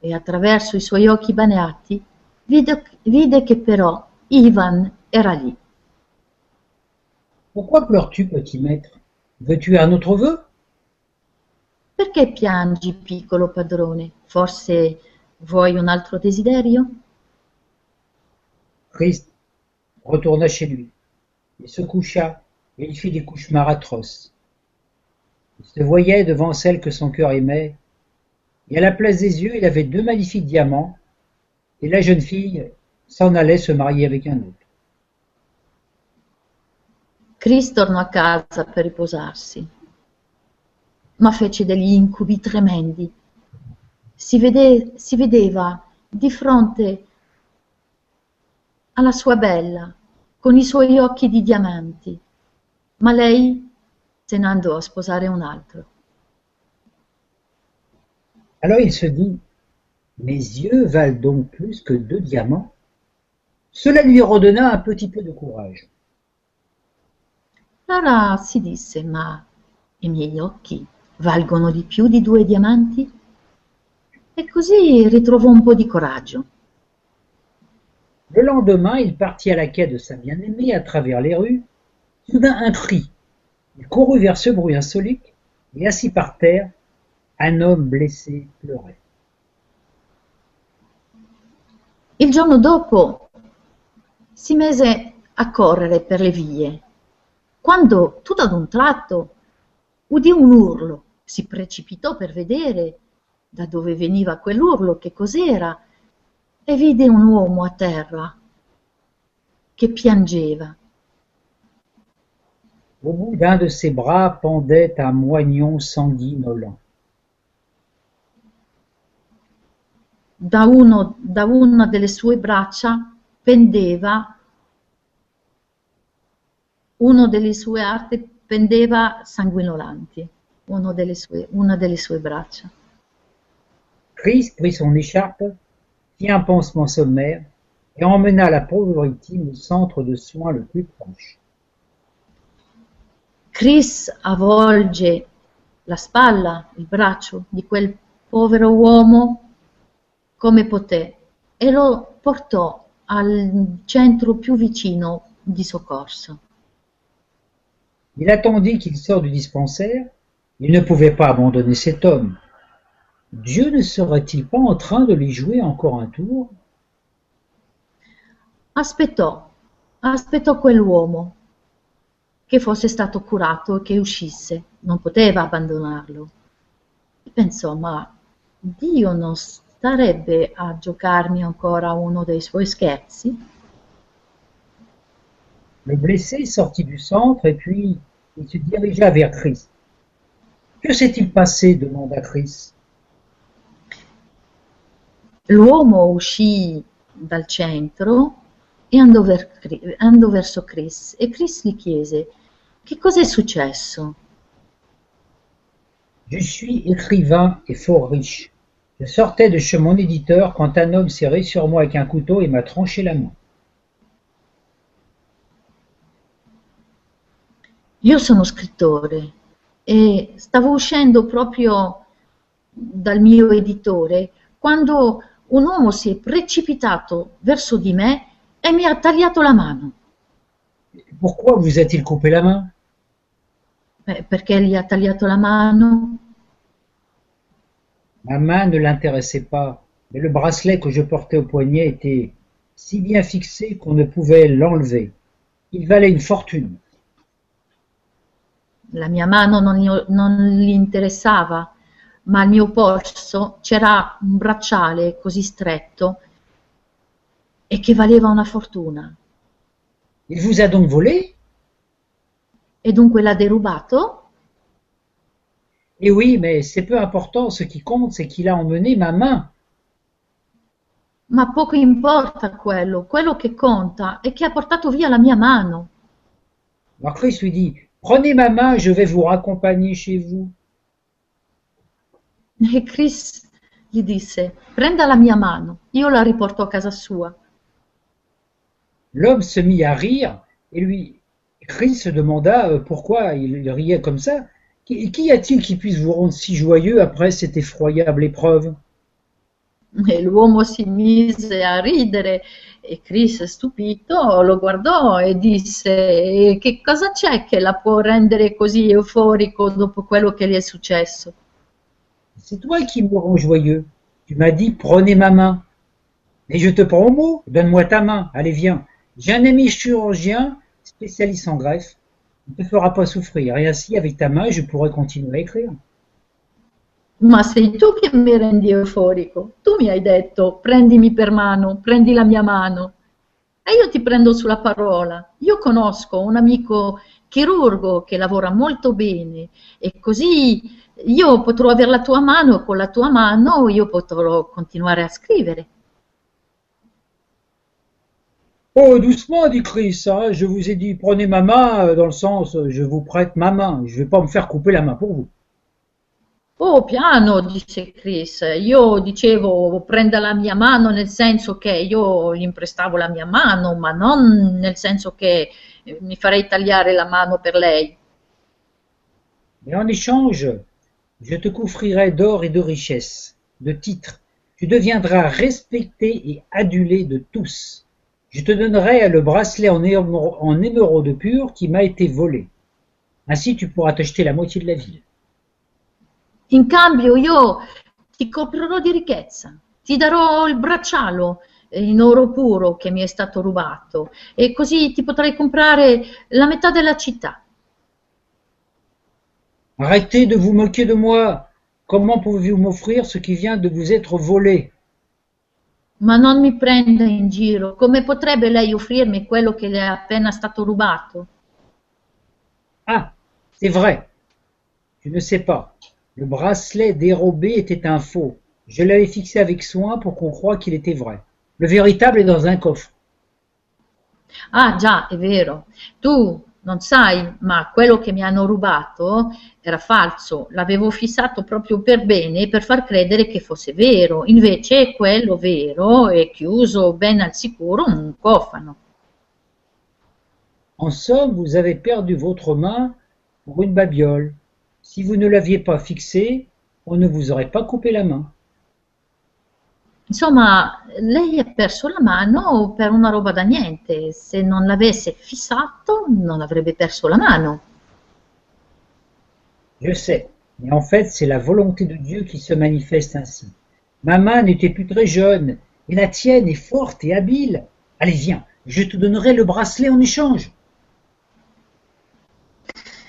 Speaker 2: E attraverso i suoi occhi bagnati vide, vide che però Ivan era lì.
Speaker 3: Pourquoi pleures-tu, petit maître? Veux-tu un autre vœu?
Speaker 2: Perché piangi, piccolo padrone? Forse vuoi un altro desiderio?
Speaker 3: Christ retourna chez lui. Il se coucha et il fit des cauchemars atroces. Il se voyait devant celle que son cœur aimait, et à la place des yeux, il avait deux magnifiques diamants, et la jeune fille s'en allait se marier avec un autre.
Speaker 2: Chris tornò a casa per riposarsi, ma fece degli incubi tremendi. Si, vede- si vedeva di fronte alla sua bella, con i suoi occhi di diamanti, ma lei se ne andò a sposare un altro.
Speaker 3: Alors il se dit, mes yeux valent donc plus que deux diamants Cela lui redonna un petit peu de courage.
Speaker 2: Allora si disse, ma i miei occhi valgono di più di due diamanti? E così ritrovò un po' di coraggio.
Speaker 3: Le lendemain, il partit à la quête de sa bien-aimée à travers les rues. Soudain, un cri. Il courut vers ce bruit insolite et assis par terre, un homme blessé pleurait.
Speaker 2: Il giorno dopo si mise a correre per le vie, quando tutto ad un tratto udì un urlo, si precipitò per vedere da dove veniva quell'urlo, che cos'era, e vide un uomo a terra che piangeva.
Speaker 3: Au bout d'un de ses bras pendait un moignon sanguinolent.
Speaker 2: Da, uno, da una delle sue braccia pendeva, uno delle sue arti pendeva sanguinolanti, uno delle sue, una delle sue braccia.
Speaker 3: Chris prit son écharpe, fit un pansement sommaire et emmena la pauvre victime au centre de soins le plus proche.
Speaker 2: Chris avvolge la spalla, il braccio di quel povero uomo come poté e lo portò al centro più vicino di soccorso.
Speaker 3: Il attendit qu'il sorte du dispensaire. Il ne pouvait pas abandonner cet homme. Dieu ne serait-il pas en train de lui jouer encore un tour
Speaker 2: Aspettò, aspettò quell'uomo che fosse stato curato e che uscisse, non poteva abbandonarlo. Pensò, ma Dio non starebbe a giocarmi ancora uno dei suoi scherzi?
Speaker 3: Le blessé sortit du centre et puis il se dirigea vers Chris. Que s'est-il passé? demanda Chris.
Speaker 2: L'uomo uscì dal centro e andò, ver- andò verso Chris e Chris gli chiese che cosa è successo?
Speaker 3: Je suis écrivain et fort riche. Je sortais de chez mon éditeur quand un homme s'est ri sur moi avec un couteau et m'a tranché la main.
Speaker 2: Io sono scrittore e stavo uscendo proprio dal mio editore quando un uomo si è precipitato verso di me e mi ha tagliato la mano.
Speaker 3: Pourquoi vous a-t-il coupé la main
Speaker 2: Beh, perché gli ha tagliato la mano?
Speaker 3: Ma main ne l'intéressait pas, mais le bracelet que je portais au poignet était si bien fixé qu'on ne pouvait l'enlever. Il valait une fortune.
Speaker 2: La mia mano non non gli interessava, ma al mio polso c'era un bracciale così stretto e che valeva una fortuna.
Speaker 3: Il vous a donc volé?
Speaker 2: E dunque l'ha derubato?
Speaker 3: Eh oui, mais c'est peu important, ce qui compte, c'est qu'il a emmené ma main.
Speaker 2: Ma poco importa quello, quello che conta è che ha portato via la mia mano.
Speaker 3: Chris lui dit, prenez ma main, je vais vous raccompagner chez vous.
Speaker 2: E Chris gli disse, prenda la mia mano, io la riporto a casa sua.
Speaker 3: L'homme se mit à rire et lui, Chris se demanda euh, pourquoi il riait comme ça. Qui, qui a-t-il qui puisse vous rendre si joyeux après cette effroyable épreuve?
Speaker 2: E l'uomo si mise a ridere e Chris, stupito, lo guardò e disse: "E Che cosa c'è che la può rendere così euforico dopo quello che gli è successo?
Speaker 3: C'est toi qui me rends joyeux. Tu m'as dit, prenez ma main. Et je te prends au mot, donne-moi ta main, allez viens. J'ai un ami chirurgien, spécialiste en greffe. Ne te fera pas souffrir. Et ainsi, avec ta main, je pourrai continuer à écrire.
Speaker 2: Ma sei tu che mi rendi euforico. Tu mi hai detto: prendimi per mano, prendi la mia mano. E io ti prendo sulla parola. Io conosco un amico chirurgo che lavora molto bene e così io potrò avere la tua mano e con la tua mano io potrò continuare a scrivere.
Speaker 3: Oh, doucement, dit Chris. hein, Je vous ai dit, prenez ma main, euh, dans le sens, euh, je vous prête ma main. Je vais pas me faire couper la main pour vous.
Speaker 2: Oh, piano, disse Chris. Io dicevo prenda la mia mano nel senso che io gli imprestavo la mia mano, ma non nel senso che mi farei tagliare la mano per lei.
Speaker 3: Mais en échange, je te couvrirai d'or et de richesses, de titres. Tu deviendras respecté et adulé de tous. Je te donnerai le bracelet en émer- en émeraude pur qui m'a été volé. Ainsi, tu pourras t'acheter la moitié de la ville.
Speaker 2: In cambio io ti coprirò di ricchezza, ti darò il braccialo eh, in oro puro che mi è stato rubato e così ti potrai comprare la metà della città.
Speaker 3: Arrêtez de vous moquer de moi. Comment pouvez-vous m'offrir ce qui vient de vous être volé?
Speaker 2: Ma non mi prenda in giro, come potrebbe lei offrirmi quello che le è appena stato rubato?
Speaker 3: Ah, c'est vrai. Tu ne sais pas. Le bracelet dérobé était un faux. Je l'avais fixé avec soin pour qu'on croie qu'il était vrai. Le véritable est dans un coffre.
Speaker 2: Ah già, è vero. Tu non sai, ma quello che mi hanno rubato era falso. L'avevo fissato proprio per bene per far credere che fosse vero. Invece quello vero è chiuso ben al sicuro in un cofano.
Speaker 3: En somme, vous avez perdu votre main pour une babiole. Si vous ne l'aviez pas fixée, on ne vous aurait pas coupé la main.
Speaker 2: Insomma, lei ha perso la mano per una roba da niente. Se non l'avesse fissato, non avrebbe perso la mano.
Speaker 3: Je sais, mais en fait, c'est la volonté de Dieu qui se manifeste ainsi. Ma main n'était plus très jeune, et la tienne est forte et habile. Allez, viens, je te donnerai le bracelet en échange.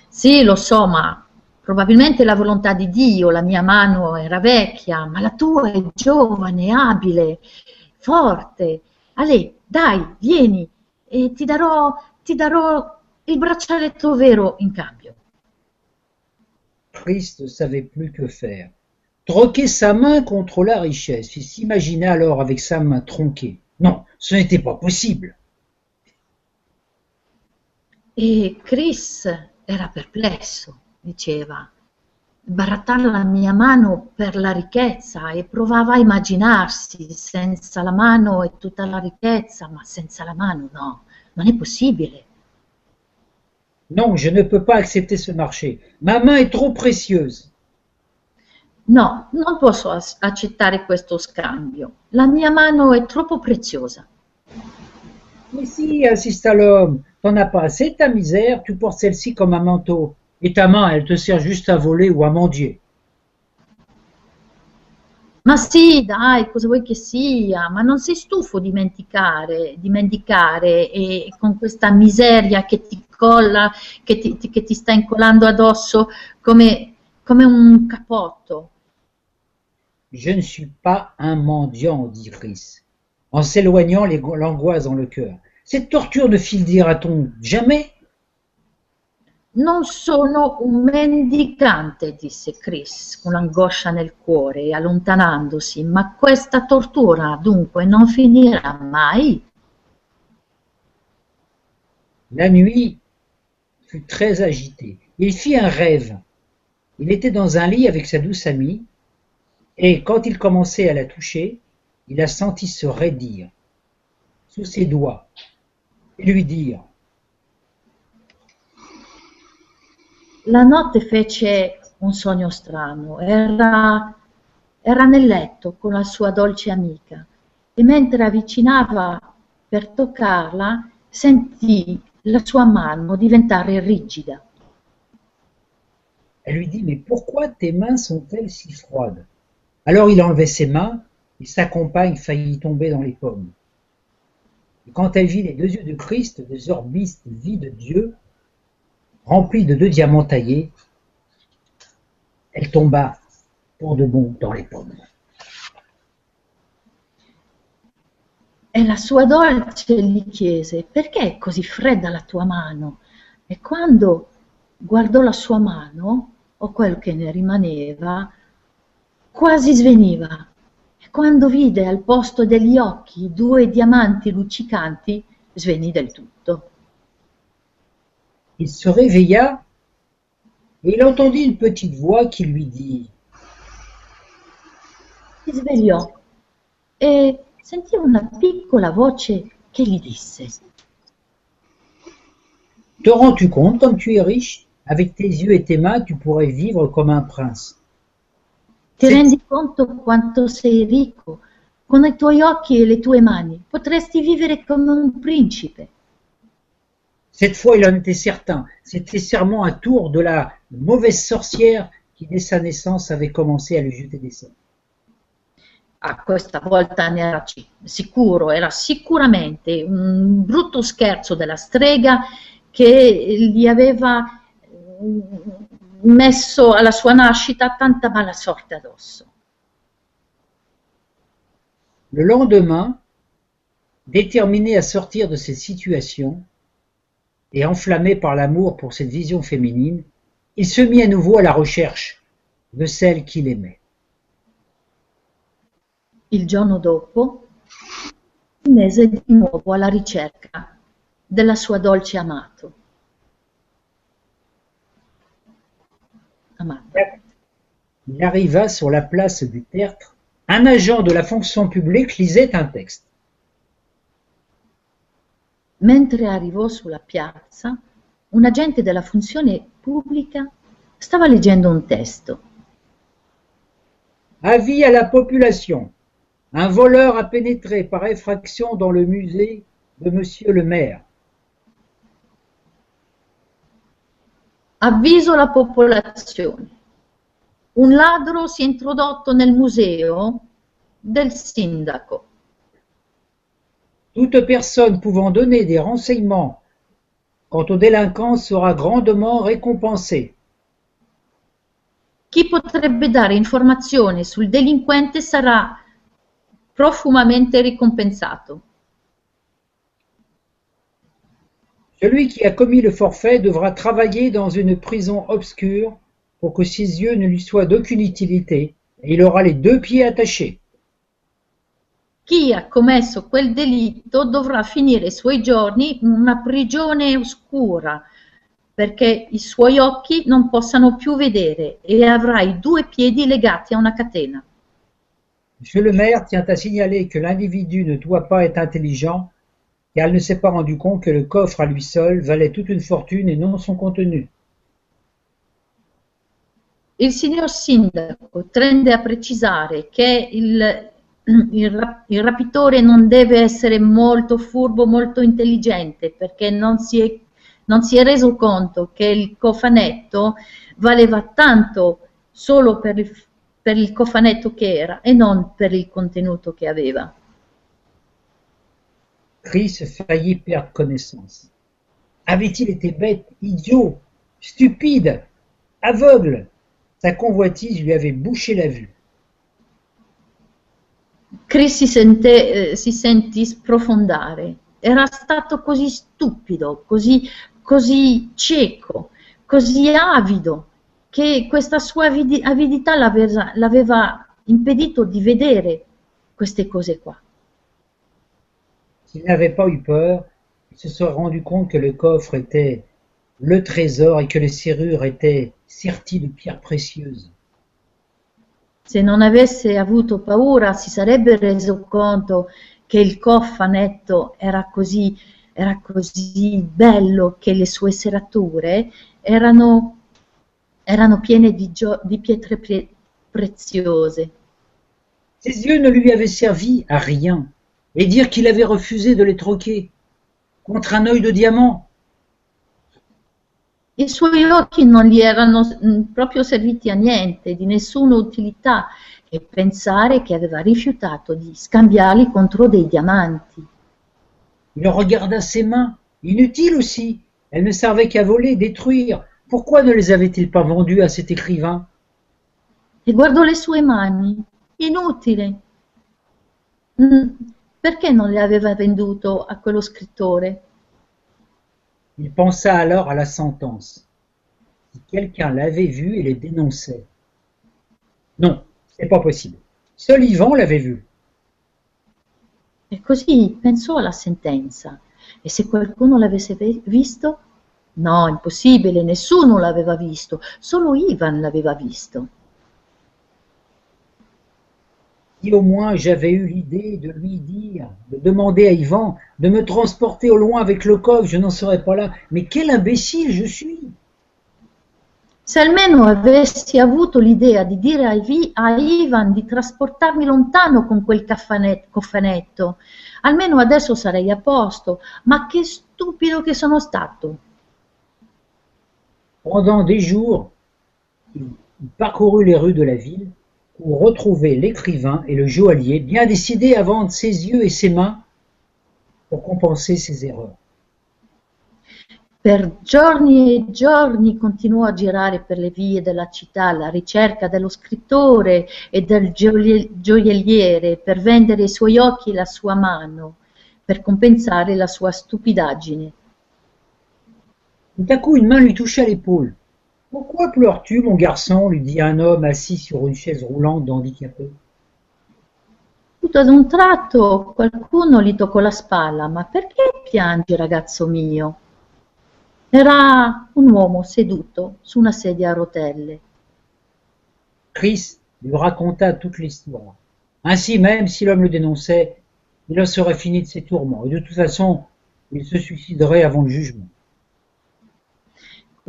Speaker 2: Sì, lo so, ma probabilmente la volontà di Dio, la mia mano era vecchia, ma la tua è giovane, abile, forte. Ale, dai, vieni e ti darò, ti darò il braccialetto vero in cambio.
Speaker 3: Christ ne savait plus que faire. Troquer sa main contre la richesse. Il s'imaginait alors avec sa main tronquée. Non, ce n'était pas possible.
Speaker 2: E Chris era perplesso, diceva. Barattare la mia mano per la ricchezza e provava a immaginarsi senza la mano e tutta la ricchezza, ma senza la mano no, non è possibile.
Speaker 3: Non, je ne peux pas accepter ce marché. Ma main est trop précieuse.
Speaker 2: No, non posso accettare questo scambio. La mia mano è troppo preziosa.
Speaker 3: Mais si, insista l'homme, t'en as pas assez ta misère, tu portes celle-ci comme un manteau. Et ta main, elle te sert juste à voler ou à mendier.
Speaker 2: Ma sì, dai, cosa vuoi che sia? Ma non sei stufo di dimenticare, dimenticare e con questa miseria che ti colla, che ti, che ti sta incollando addosso come, come un capotto?
Speaker 3: Je ne suis pas un mendiant, dit Chris, en s'éloignant l'angoisse dans le cœur. Cette torture ne file dira-t-on jamais?
Speaker 2: Non sono un mendicante, disse Chris con l'angoscia nel cuore e allontanandosi, ma questa tortura dunque non finirà mai.
Speaker 3: La nuit fut très agitée. Il fit un rêve. Il était dans un lit avec sa douce amie, et quand il commençait à la toucher, il la sentit se raidir sous ses doigts et lui dire
Speaker 2: La notte fece un sogno strano, era, era nel letto con la sua dolce amica e mentre avvicinava per toccarla sentì la sua mano diventare rigida.
Speaker 3: Elle lui dit Mais pourquoi tes mains sont-elles si froides? Alors il enlevait ses mains, et sa compagne faillit tomber dans les pommes. Et quand elle vit les deux yeux de Christ, des orbites vies de Dieu, remplis de deux diamants taillés, elle tomba pour de bon dans les pommes.
Speaker 2: E la sua dolce gli chiese perché è così fredda la tua mano? E quando guardò la sua mano, o quel che ne rimaneva, quasi sveniva. E quando vide al posto degli occhi due diamanti luccicanti, svenì del tutto.
Speaker 3: Il se réveilla et il entendit une petite voix qui lui dit
Speaker 2: svegliò e sentì una piccola voce che gli disse
Speaker 3: Te rends-tu compte comme tu es riche? Avec tes yeux et tes mains, tu pourrais vivre comme un prince.
Speaker 2: Ti rendi conto quanto sei ricco? Con i tuoi occhi e le tue mani potresti vivere come un principe.
Speaker 3: Cette fois, il en était certain. C'était sûrement un tour de la mauvaise sorcière qui, dès sa naissance, avait commencé à lui jeter des sorts.
Speaker 2: Ah, questa volta ne era sicuro, era sicuramente un brutto scherzo della strega che gli aveva mm, messo alla sua nascita tanta mala sorte addosso.
Speaker 3: Le lendemain, déterminé à sortir de cette situation et enflammé par l'amour pour cette vision féminine, il se mit à nouveau à la recherche de celle qu'il aimait.
Speaker 2: Il giorno dopo di nuovo alla ricerca della sua dolce amato.
Speaker 3: Il arriva sur la place du tertre. Un agent de la fonction publique lisait un texte.
Speaker 2: Mentre arrivò sulla piazza, un agente della funzione pubblica stava leggendo un testo.
Speaker 3: Avis à la population. Un voleur a pénétré par effraction dans le musée de Monsieur le maire.
Speaker 2: Avviso alla popolazione. Un ladro si è introdotto nel museo del sindaco.
Speaker 3: Toute personne pouvant donner des renseignements quant aux délinquants sera grandement récompensée.
Speaker 2: Chi potrebbe dare informazioni sul delinquente sarà profumamente ricompensato.
Speaker 3: Celui qui a commis le forfait devra travailler dans une prison obscure pour que ses yeux ne lui soient d'aucune utilité, et il aura les deux pieds attachés.
Speaker 2: Chi ha commesso quel delitto dovrà finire i suoi giorni in una prigione oscura perché i suoi occhi non possano più vedere e avrà i due piedi legati a una catena.
Speaker 3: Monsieur le maire tient à signaler que l'individu ne doit pas être intelligent, car il ne s'est pas rendu compte que le coffre à lui seul valait toute une fortune et non son contenu.
Speaker 2: il signor sindaco tende a precisare che il, il, il, rapitore non deve essere molto furbo, molto intelligente, perché non si è, non si è reso conto che il cofanetto valeva tanto solo per il, per il cofanetto che era e non per il contenuto che aveva.
Speaker 3: Chris faillit perdre connaissance. Avait-il été bête, idiot, stupide, aveugle Sa convoitise lui avait bouché la vue.
Speaker 2: Chris si, sente, eh, si sentì sprofondare. Era stato così stupido, così, così cieco, così avido, che questa sua avidità l'aveva, l'aveva impedito di vedere queste cose qua.
Speaker 3: S'il n'avait pas eu peur, il se serait rendu compte que le coffre était le trésor et que les serrures étaient serties de pierres précieuses.
Speaker 2: Se non avesse avuto paura si sarebbe reso conto che il cofanetto era così, era così bello che le sue serrature erano, erano piene di, di pietre pre preziose.
Speaker 3: Ses yeux ne lui avaient servi à rien, et dire qu'il avait refusé de les troquer contre un œil de diamant.
Speaker 2: I suoi occhi non gli erano mm, proprio serviti a niente, di nessuna utilità, e pensare che aveva rifiutato di scambiarli contro dei diamanti.
Speaker 3: Il regarda ses mains, inutiles aussi. Elles ne servaient qu'à voler, détruire. Pourquoi ne les avait-il pas vendues à cet écrivain
Speaker 2: E guardò le sue mani, inutili. Mm, perché non le aveva venduto a quello scrittore?
Speaker 3: Il pensa alors à la sentence. Si quelqu'un l'avait vu et les dénonçait. Non, c'est pas possible. Seul Ivan l'avait vu.
Speaker 2: E così pensò alla sentenza. E se qualcuno l'avesse visto? No, impossibile, nessuno l'aveva visto, solo Ivan l'aveva visto.
Speaker 3: Si au moins j'avais eu l'idée de lui dire, de demander à Ivan de me transporter au loin avec le coffre, je n'en serais pas là. Mais quel imbécile je suis
Speaker 2: Se almeno avessi avuto l'idea di dire a Ivan di trasportarmi lontano con quel cofanetto, almeno adesso sarei a posto. Ma che stupido che sono stato!
Speaker 3: Pendant des jours, il parcourut les rues de la ville pour retrouver l'écrivain et le joaillier bien décidés à vendre ses yeux et ses mains pour compenser ses erreurs.
Speaker 2: Per giorni e giorni continuò a girare per le vie della città alla ricerca dello scrittore e del gioielliere per vendere i suoi occhi e la sua mano, per compensare la sua stupidaggine.
Speaker 3: Tout à coup, une main lui toucha l'épaule. Pourquoi pleures-tu, mon garçon lui dit un homme assis sur une chaise roulante d'handicapé.
Speaker 2: Tutto ad un tratto qualcuno gli toccò la spalla. Ma perché piangi, ragazzo mio? Era un uomo seduto su una sedia a rotelle.
Speaker 3: Chris lui raconta toute l'histoire. Ainsi même, si l'homme le dénonçait, il en serait fini de ses tourments, et de toute façon, il se suiciderait avant le jugement.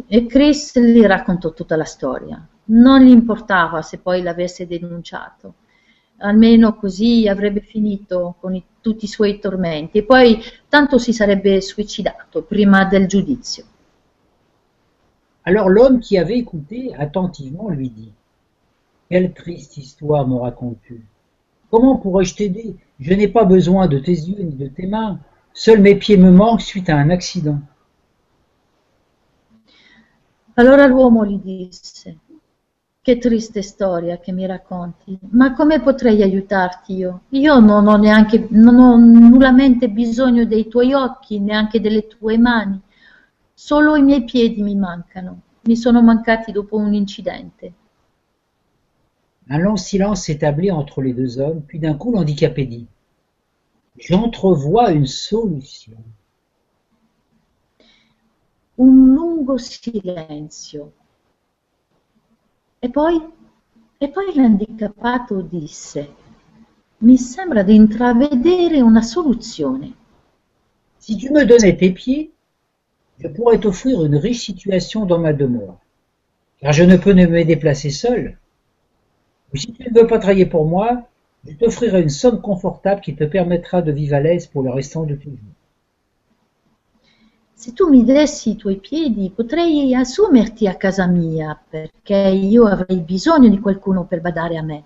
Speaker 2: E Chris gli raccontò tutta la storia. Non gli importava se poi l'avesse denunciato. Almeno così avrebbe finito con i, tutti i suoi tormenti e poi tanto si sarebbe suicidato prima del giudizio.
Speaker 3: Alors l'homme qui avait écouté attentivement lui dit Quelle triste histoire me racontes-tu Comment pourrais-je t'aider Je n'ai pas besoin de tes yeux ni de tes mains. Seuls mes pieds me manquent suite à un accident.
Speaker 2: Allora l'uomo gli disse, che triste storia che mi racconti, ma come potrei aiutarti io? Io non ho neanche, non ho nullamente bisogno dei tuoi occhi, neanche delle tue mani, solo i miei piedi mi mancano, mi sono mancati dopo un incidente.
Speaker 3: Un long silence s'établit entre les deux hommes, puis d'un coup l'handicapé dit J'entrevois une solution.
Speaker 2: Un lungo silenzio. E poi, e poi l'handicappato disse, mi sembra di una soluzione.
Speaker 3: Si tu me donnais tes pieds, je pourrais t'offrir une riche situation dans ma demeure. car je ne peux ne me déplacer seul. si tu ne veux pas travailler pour moi, je t'offrirai une somme confortable qui te permettra de vivre à l'aise pour le restant de tes jours.
Speaker 2: Se tu mi dessi i tuoi piedi, potrei assumerti a casa mia, perché io avrei bisogno di qualcuno per badare a me.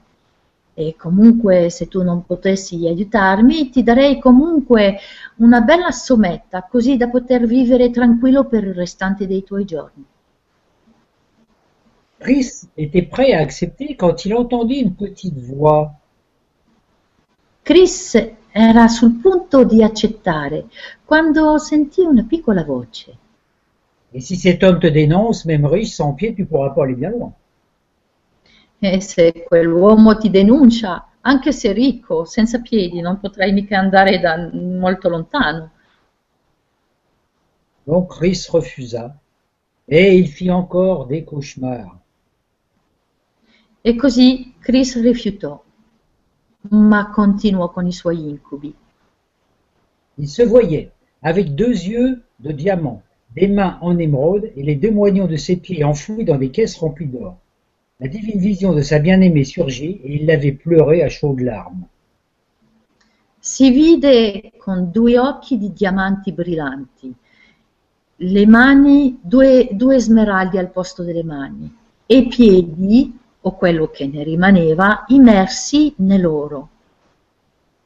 Speaker 2: E comunque, se tu non potessi aiutarmi, ti darei comunque una bella sommetta, così da poter vivere tranquillo per il restante dei tuoi giorni.
Speaker 3: Chris était prêt à accepter quand il entendit une petite voix.
Speaker 2: Chris era sul punto di accettare quando sentì una piccola voce.
Speaker 3: Et si cet homme te dénonce, même riche, sans pied, tu pourras pas aller bien loin.
Speaker 2: E se quell'uomo ti denuncia, anche se ricco, senza piedi, non potrai mica andare da molto lontano.
Speaker 3: Donc Chris refusa, et il fit encore des cauchemars.
Speaker 2: E così Chris rifiutò, ma continuò con i suoi incubi.
Speaker 3: Il se voyait avec deux yeux de diamant, des mains en émeraude et les deux moignons de ses pieds enfouis dans des caisses remplies d'or. La divine vision de sa bien-aimée surgit et il l'avait pleuré à chaudes larmes.
Speaker 2: Si vide con due occhi di diamanti brillanti, le mani, due, due smeraldi al posto delle mani, e piedi, o quello che ne rimaneva, immersi nell'oro.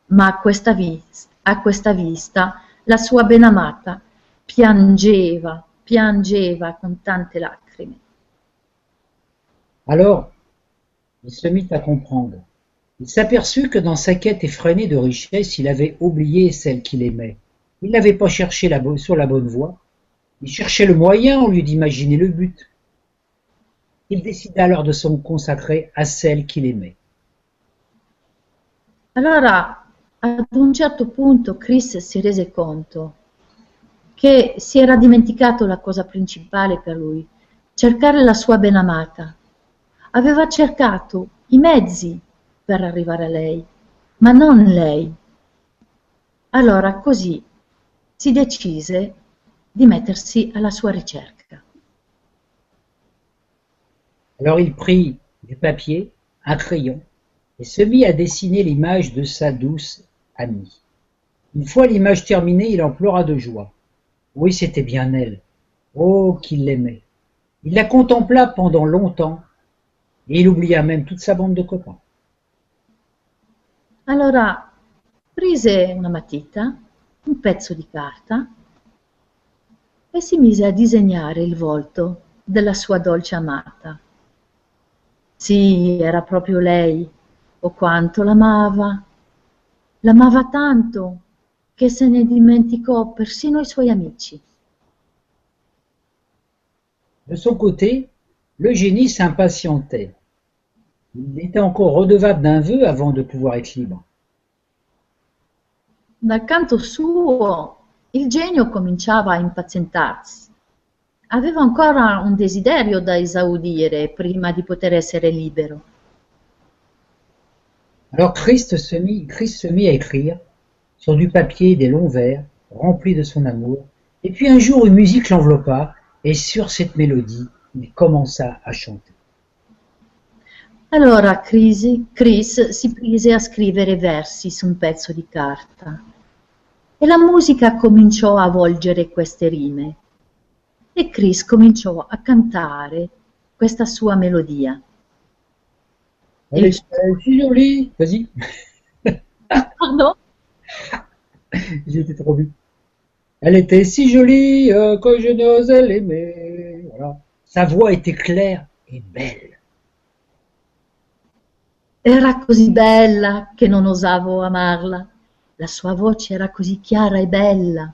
Speaker 2: Ma a questa, vis- a vista la sua benamata piangeva, piangeva con tante lacrime.
Speaker 3: Alors, il se mit à comprendre. Il s'aperçut que dans sa quête effrénée de richesse, il avait oublié celle qu'il aimait. Il n'avait pas cherché sur la bonne voie. Il cherchait le moyen au lieu d'imaginer le but. Il décida alors de se consacrer à celle qu'il aimait.
Speaker 2: Allora, ad un certo punto Chris si rese conto che si era dimenticato la cosa principale per lui, cercare la sua benamata. Aveva cercato i mezzi per arrivare a lei, ma non lei. Allora così si decise di mettersi alla sua ricerca.
Speaker 3: Alors il prit du papier, un crayon, et se mit à dessiner l'image de sa douce amie. Une fois l'image terminée, il en pleura de joie. Oui, c'était bien elle. Oh, qu'il l'aimait. Il la contempla pendant longtemps, et il oublia même toute sa bande de copains.
Speaker 2: Allora prese una matita, un pezzo di carta e si mise a disegnare il volto della sua dolce amata. Sì, era proprio lei, o quanto l'amava. L'amava tanto che se ne dimenticò persino i suoi amici.
Speaker 3: De son côté, le génie s'impatientait. Il était encore redevable d'un vœu avant de pouvoir être libre.
Speaker 2: Dal canto suo, il genio cominciava a impazientarsi. Aveva ancora un desiderio da esaudire prima di poter essere libero.
Speaker 3: Alors Christ se mit, Christ se mit à écrire sur du papier des longs vers remplis de son amour. Et puis un jour, une musique l'enveloppa et sur cette mélodie, il commença à chanter.
Speaker 2: Allora Chris, Chris si prese a scrivere versi su un pezzo di carta e la musica cominciò a volgere queste rime e Chris cominciò a cantare questa sua melodia.
Speaker 3: Est euh, si jolie. Vas-y,
Speaker 2: Pardon?
Speaker 3: été trop vite. Elle était si jolie euh, que je n'osais l'aimer. Voilà. Sa voix était claire et belle.
Speaker 2: Era così bella che non osavo amarla. La sua voce era così chiara e bella.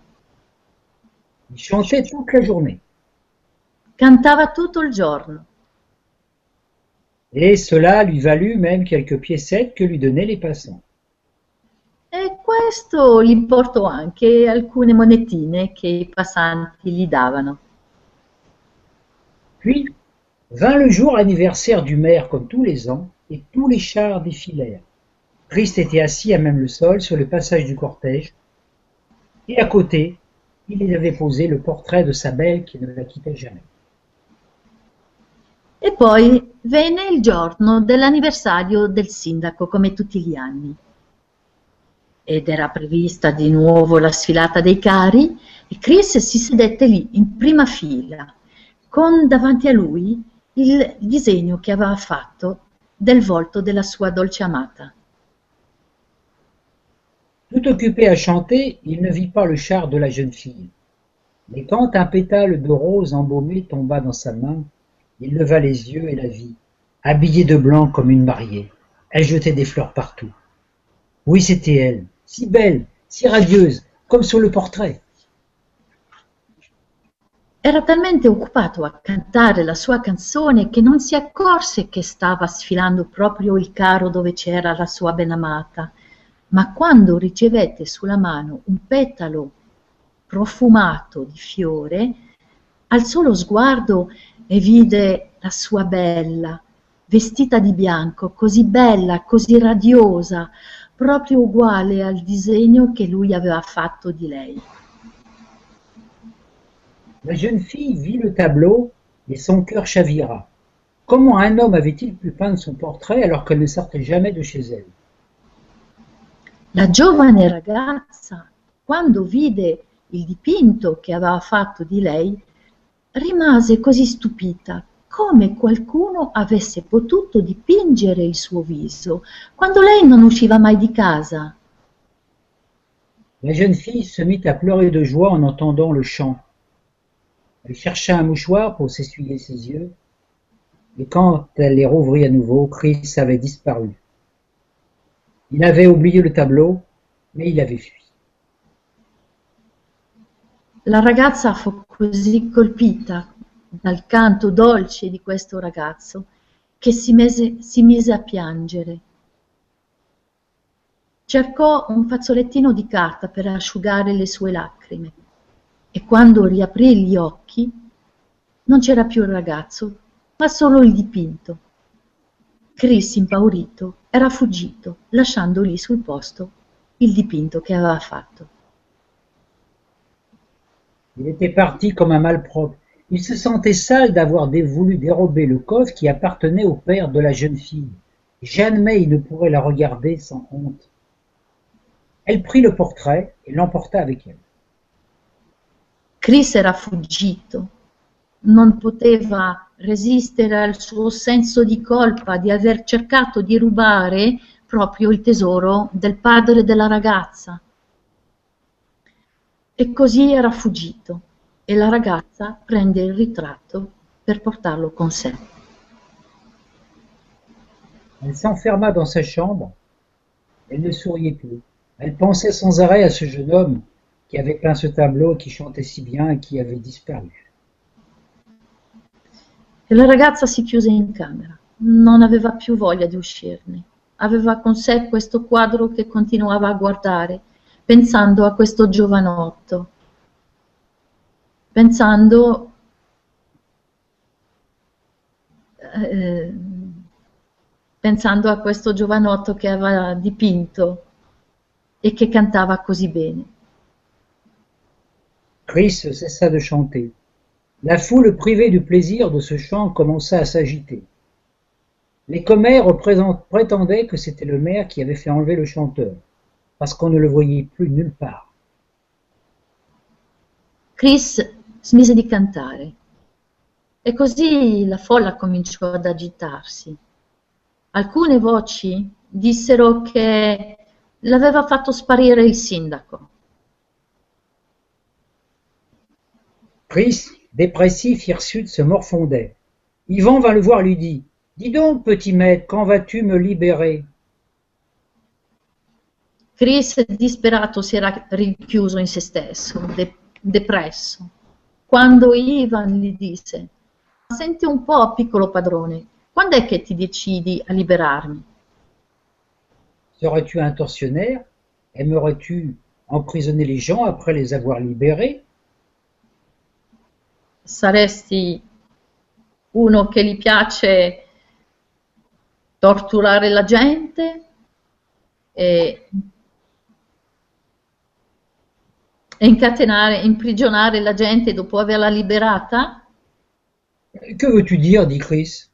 Speaker 3: Il chantait toute la journée.
Speaker 2: Cantava tutto il giorno
Speaker 3: Et cela lui valut même quelques piécettes que lui donnaient les passants.
Speaker 2: e questo gli portò anche alcune monetine che i passanti gli davano.
Speaker 3: Puis vint le jour anniversaire du maire comme tous les ans, et tous les chars défilèrent. Christ était assis à même le sol sur le passage du cortège, et à côté, il y avait posé le portrait de sa belle qui ne la quittait jamais.
Speaker 2: E poi venne il giorno dell'anniversario del sindaco, come tutti gli anni. Ed era prevista di nuovo la sfilata dei cari e Chris si sedette lì, in prima fila, con davanti a lui il disegno che aveva fatto del volto della sua dolce amata.
Speaker 3: Tout occupé à chanter, il ne vit pas le char de la jeune fille. Mais quand un pétale de rose embaumé tomba dans sa main, il leva les yeux et la vit, habillée de blanc comme une mariée. Elle jetait des fleurs partout. Oui, c'était elle, si belle, si radieuse, comme sur le portrait.
Speaker 2: Era talmente occupato a cantare la sua canzone che non si accorse che stava sfilando proprio il carro dove c'era la sua benamata, ma quando ricevette sulla mano un petalo profumato di fiore, alzò lo sguardo e vide la sua bella, vestita di bianco, così bella, così radiosa, proprio uguale al disegno che lui aveva fatto di lei.
Speaker 3: La jeune fille vit le tableau et son cœur chavira. Comment un homme avait-il pu peindre son portrait alors qu'elle ne sortait jamais de chez elle
Speaker 2: La giovane ragazza, quando vide il dipinto che aveva fatto di lei, rimase così stupita come qualcuno avesse potuto dipingere il suo viso quando lei non usciva mai di casa.
Speaker 3: La jeune fille se mit à pleurer de joie en entendant le chant. Elle chercha un mouchoir pour s'essuyer ses yeux, et quand elle les rouvrit à nouveau, Chris avait disparu. Il avait oublié le tableau, mais il avait fui.
Speaker 2: La ragazza fu così colpita dal canto dolce di questo ragazzo che si, mese, si mise a piangere. Cercò un fazzolettino di carta per asciugare le sue lacrime e quando riaprì gli occhi non c'era più il ragazzo, ma solo il dipinto. Chris, impaurito, era fuggito, lasciando lì sul posto il dipinto che aveva fatto.
Speaker 3: Il était parti comme un malpropre. Il se sentait sale d'avoir voulu dérober le coffre qui appartenait au père de la jeune fille. Jamais il ne pourrait la regarder sans honte. Elle prit le portrait et l'emporta avec elle.
Speaker 2: Chris era fuggito, non poteva resistere al suo senso di colpa di aver cercato di rubare proprio il tesoro del padre della ragazza. E così era fuggito e la ragazza prende il ritratto per portarlo con sé.
Speaker 3: Elle s'enferma dans sa chambre. Elle ne souriait plus. Elle pensait sans arrêt à ce jeune homme qui avait peint ce tableau, qui chantait si bien et qui avait disparu.
Speaker 2: E la ragazza si chiuse in camera. Non aveva più voglia di uscirne. Aveva con sé questo quadro che continuava a guardare, pensando a questo giovanotto, pensando eh, pensando a questo giovanotto che aveva dipinto e che cantava così bene.
Speaker 3: Chris cessa de chanter. La foule privée du plaisir de ce chant commença à s'agiter. Les commères prétendaient que c'était le maire qui avait fait enlever le chanteur, parce qu'on ne le voyait plus nulle part.
Speaker 2: Chris smise di cantare e così la folla cominciò ad agitarsi. Alcune voci dissero che l'aveva fatto sparire il sindaco.
Speaker 3: Chris, dépressif, hirsute, se morfondait. Yvan vint le voir et lui dit Dis donc, petit maître, quand vas-tu me libérer?
Speaker 2: Chris, disperato, si era rinchiuso in se stesso, de- depresso. Quando Ivan gli disse: Senti un po', piccolo padrone, quando è che ti decidi a liberarmi?
Speaker 3: Serais-tu un tortionnaire Aimerais-tu emprisonner les gens après les avoir libérés
Speaker 2: Saresti uno che gli piace torturare la gente e, incatenare, imprigionare la gente dopo averla liberata?
Speaker 3: Que veux-tu dire dit Chris?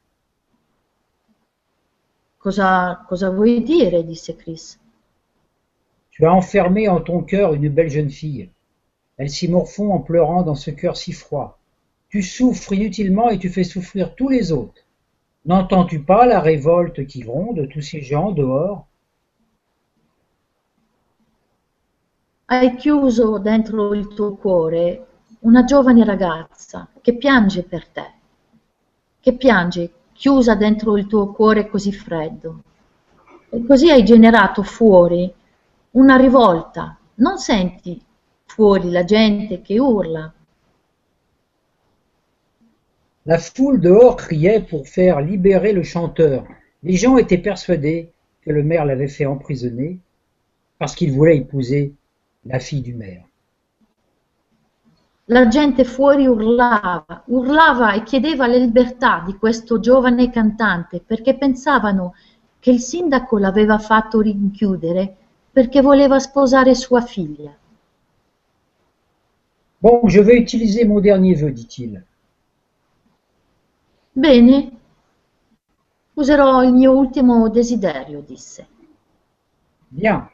Speaker 2: Cosa, cosa vuoi dire? disse Chris.
Speaker 3: Tu as enfermé en ton cœur une belle jeune fille. Elle s'y morfond en pleurant dans ce cœur si froid. Tu souffres inutilement et tu fais souffrir tous les autres. N'entends-tu pas la révolte qui gronde de tous ces gens dehors?
Speaker 2: Hai chiuso dentro il tuo cuore una giovane ragazza che piange per te, che piange chiusa dentro il tuo cuore così freddo. E così hai generato fuori una rivolta. Non senti fuori la gente che urla.
Speaker 3: La foule dehors criait pour faire libérer le chanteur. Les gens étaient persuadés que le maire l'avait fait emprisonner parce qu'il voulait épouser la fille du maire.
Speaker 2: La gente fuori urlava, urlava e chiedeva la libertà di questo giovane cantante perché pensavano che il sindaco l'aveva fatto rinchiudere perché voleva sposare sua figlia.
Speaker 3: Bon, je vais utiliser mon dernier vœu, dit-il.
Speaker 2: Bene, userò il mio ultimo desiderio, disse.
Speaker 3: Bien,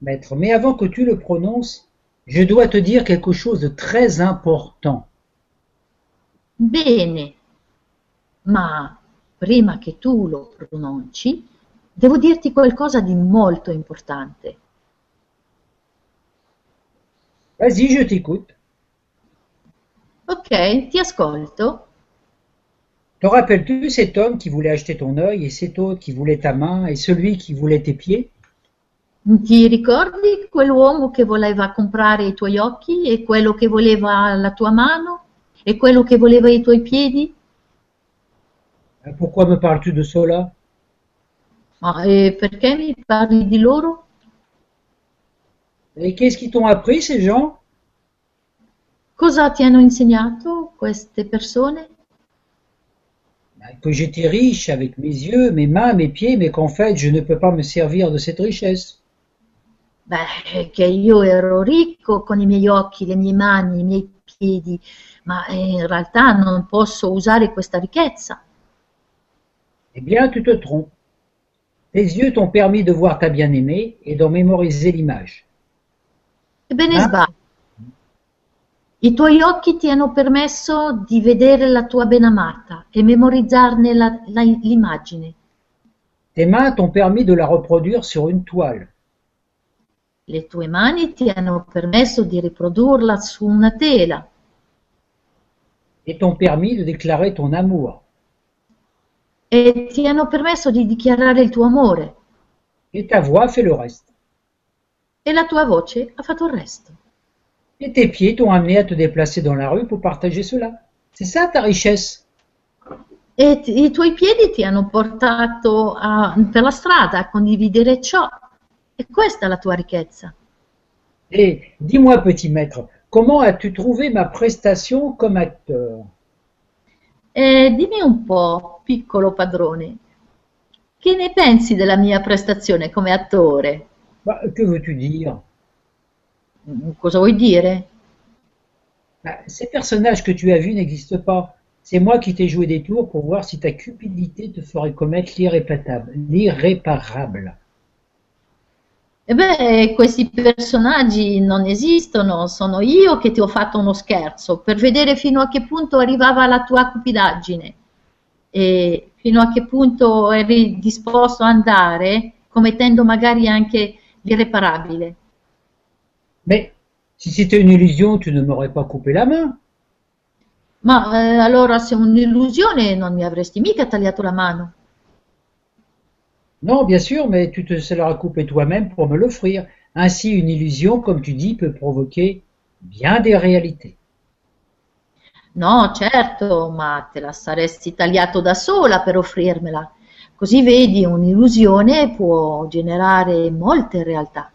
Speaker 3: maître, mais avant que tu le prononces, je dois te dire quelque chose de très important.
Speaker 2: Bene, ma prima che tu lo pronunci, devo dirti qualcosa di molto importante.
Speaker 3: Vas-y, je t'écoute.
Speaker 2: Ok, ti ascolto.
Speaker 3: Te rappelles-tu cet homme qui voulait acheter ton œil et cet autre qui voulait ta main et celui qui voulait tes pieds?
Speaker 2: Ti ricordi quell'uomo che voleva comprare i tuoi occhi e quello che voleva la tua mano e quello che voleva i tuoi piedi?
Speaker 3: Euh, Pourquoi me parles-tu de cela?
Speaker 2: Ma e perché mi parli di loro?
Speaker 3: Et qu'est-ce qu'ils t'ont appris, ces gens?
Speaker 2: Cosa ti hanno insegnato queste persone?
Speaker 3: Ben, Que j'étais riche avec mes yeux, mes mains, mes pieds, mais qu'en fait, je ne peux pas me servir de cette richesse.
Speaker 2: Beh, che io ero ricco con i miei occhi, le mie mani, i miei piedi, ma in realtà non posso usare questa ricchezza.
Speaker 3: Eh bien, tu te trompes. Tes yeux t'ont permis de voir ta bien-aimée et d'en mémoriser l'image.
Speaker 2: Ebbene
Speaker 3: Ah.
Speaker 2: sbagli. I tuoi occhi ti hanno permesso di vedere la tua benamata e memorizzarne l'immagine.
Speaker 3: Tes mains t'ont permis de la reproduire sur une toile.
Speaker 2: Le tue mani ti hanno permesso di riprodurla su una tela
Speaker 3: et t'ont permis de déclarer ton amour.
Speaker 2: e ti hanno permesso di dichiarare il tuo amore
Speaker 3: Et ta voix fait le reste.
Speaker 2: e la tua voce ha fatto il resto.
Speaker 3: Et tes pieds t'ont amené à te déplacer dans la rue pour partager cela. C'est ça ta richesse.
Speaker 2: E ti- i tuoi piedi ti hanno portato a- per la strada a condividere ciò. E questa è la tua ricchezza.
Speaker 3: Et dis-moi, petit maître, comment as-tu trouvé ma prestation comme acteur?
Speaker 2: E dimmi un po', piccolo padrone, che ne pensi della mia prestazione come attore?
Speaker 3: Bah, Que veux-tu dire?
Speaker 2: Mm, Cosa vuoi dire?
Speaker 3: Bah, Ces personnages que tu as vus n'existent pas. C'est moi qui t'ai joué des tours pour voir si ta cupidité te ferait commettre l'irréparable.
Speaker 2: E beh, questi personaggi non esistono, sono io che ti ho fatto uno scherzo per vedere fino a che punto arrivava la tua cupidaggine e fino a che punto eri disposto ad andare, commettendo magari anche l'irreparabile.
Speaker 3: Mais si c'était une illusion, tu ne m'aurais pas coupé la main.
Speaker 2: Ma eh, allora se è un'illusione non mi avresti mica tagliato la mano.
Speaker 3: Non, bien sûr, mais tu te seras coupé toi-même pour me l'offrir. Ainsi, une illusion, comme tu dis, peut provoquer bien des réalités.
Speaker 2: No, certo, ma te la saresti tagliato da sola per offrirmela. Così vedi, un'illusione può generare molte realtà.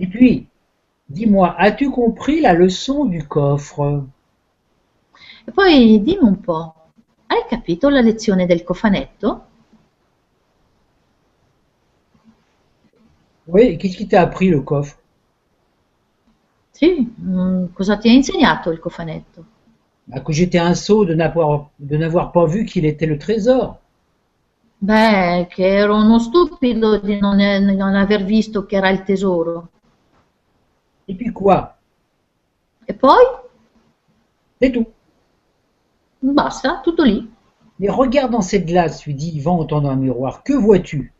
Speaker 3: Et puis, dis-moi, as-tu compris la leçon du coffre?
Speaker 2: E poi dimmi un po', hai capito la lezione del cofanetto?
Speaker 3: Oui, qu'est-ce qui t'a appris le coffre?
Speaker 2: Sì, mm, cosa ti ha insegnato il cofanetto?
Speaker 3: Bah, que j'étais un sot de n'avoir de n'avoir pas vu qu'il était le trésor.
Speaker 2: Beh, che ero uno stupido di non, non aver visto che era il tesoro.
Speaker 3: Et puis quoi?
Speaker 2: E poi?
Speaker 3: C'est tout.
Speaker 2: Basta, tutto lì.
Speaker 3: Mais regarde dans cette glace, lui dit Yvan en tendant un miroir. Que vois-tu?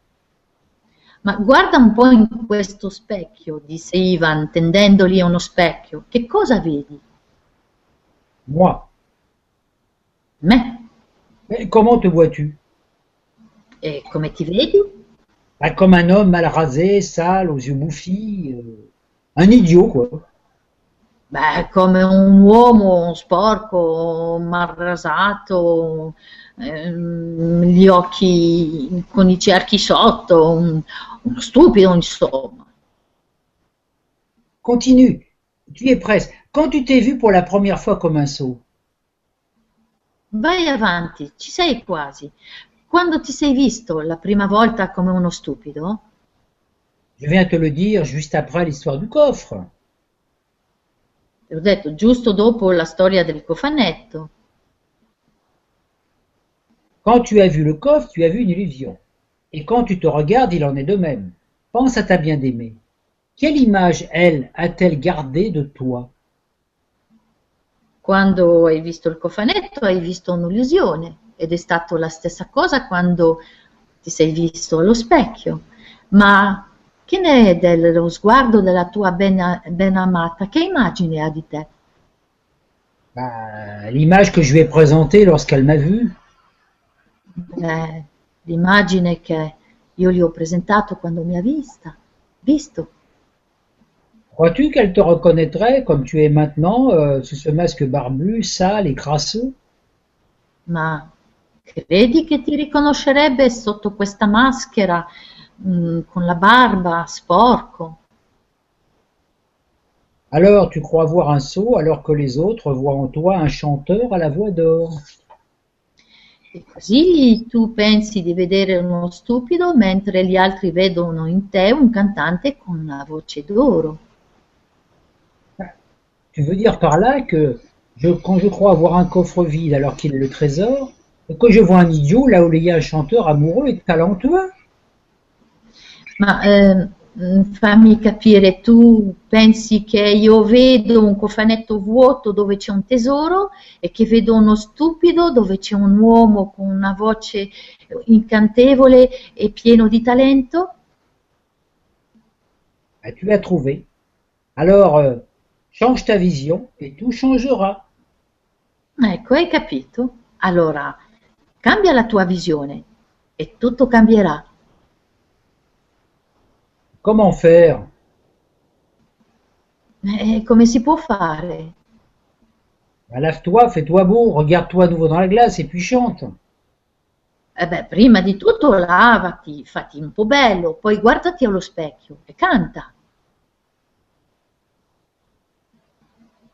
Speaker 2: Ma guarda un po' in questo specchio, disse Ivan, tendendogli uno specchio. Che cosa vedi?
Speaker 3: Moi.
Speaker 2: Me.
Speaker 3: Mais comment te vois-tu
Speaker 2: E come ti vedi?
Speaker 3: Bah, Comme un homme mal rasé, sale, aux yeux bouffis. euh, un idiot, quoi.
Speaker 2: Beh, come un uomo sporco, mal rasato, ehm, gli occhi con i cerchi sotto, un- uno stupido, insomma.
Speaker 3: Continue. Tu y es presque. Quand tu t'es vu pour la première fois comme un sot
Speaker 2: Vai avanti, ci sei quasi. Quando ti sei visto la prima volta come uno stupido?
Speaker 3: Je viens te le dire juste après l'histoire du coffre.
Speaker 2: Te l'ho detto giusto dopo la storia del cofanetto.
Speaker 3: Quand tu as vu le coffre, tu as vu une illusion. Et quand tu te regardes, il en est de même. Pense à ta bien-aimée. Quelle image, elle, a-t-elle gardée de toi?
Speaker 2: Quando hai visto il cofanetto hai visto un'illusione ed è stato la stessa cosa quando ti sei visto allo specchio. Ma che ne è dello sguardo della tua ben, ben amata? Che immagine ha di te?
Speaker 3: Bah, L'image que je lui ai présentée lorsqu'elle m'a vu.
Speaker 2: Eh, l'immagine che io gli ho presentato quando mi ha vista, visto.
Speaker 3: Crois-tu qu'elle te reconnaîtrait comme tu es maintenant, euh, sous ce masque barbu, sale et crasseux
Speaker 2: Ma credi che ti riconoscerebbe sotto questa maschera, mm, con la barba, sporco?
Speaker 3: Alors tu crois voir un sot alors que les autres voient en toi un chanteur à la voix d'or.
Speaker 2: E così tu pensi di vedere uno stupido mentre gli altri vedono in te un cantante con una voce d'oro.
Speaker 3: Tu veux dire par là que je, quand je crois voir un coffre vide alors qu'il est le trésor, et que je vois un idiot là où il y a un chanteur amoureux et talentueux
Speaker 2: Ma eh, mm, fammi capire, tu pensi che io vedo un cofanetto vuoto dove c'è un tesoro e che vedo uno stupido dove c'è un uomo con una voce incantevole e pieno di talento?
Speaker 3: Ben, Tu l'as trouvé. Alors euh, change ta vision et tout changera.
Speaker 2: Ecco, hai capito? Allora, cambia la tua visione e tutto cambierà.
Speaker 3: Comment faire?
Speaker 2: Eh, come si può fare?
Speaker 3: Ben, Lave-toi, fais-toi beau, regarde-toi à nouveau dans la glace et puis chante.
Speaker 2: Eh beh, prima di tutto lavati, fatti un po' bello, poi guardati allo specchio e canta.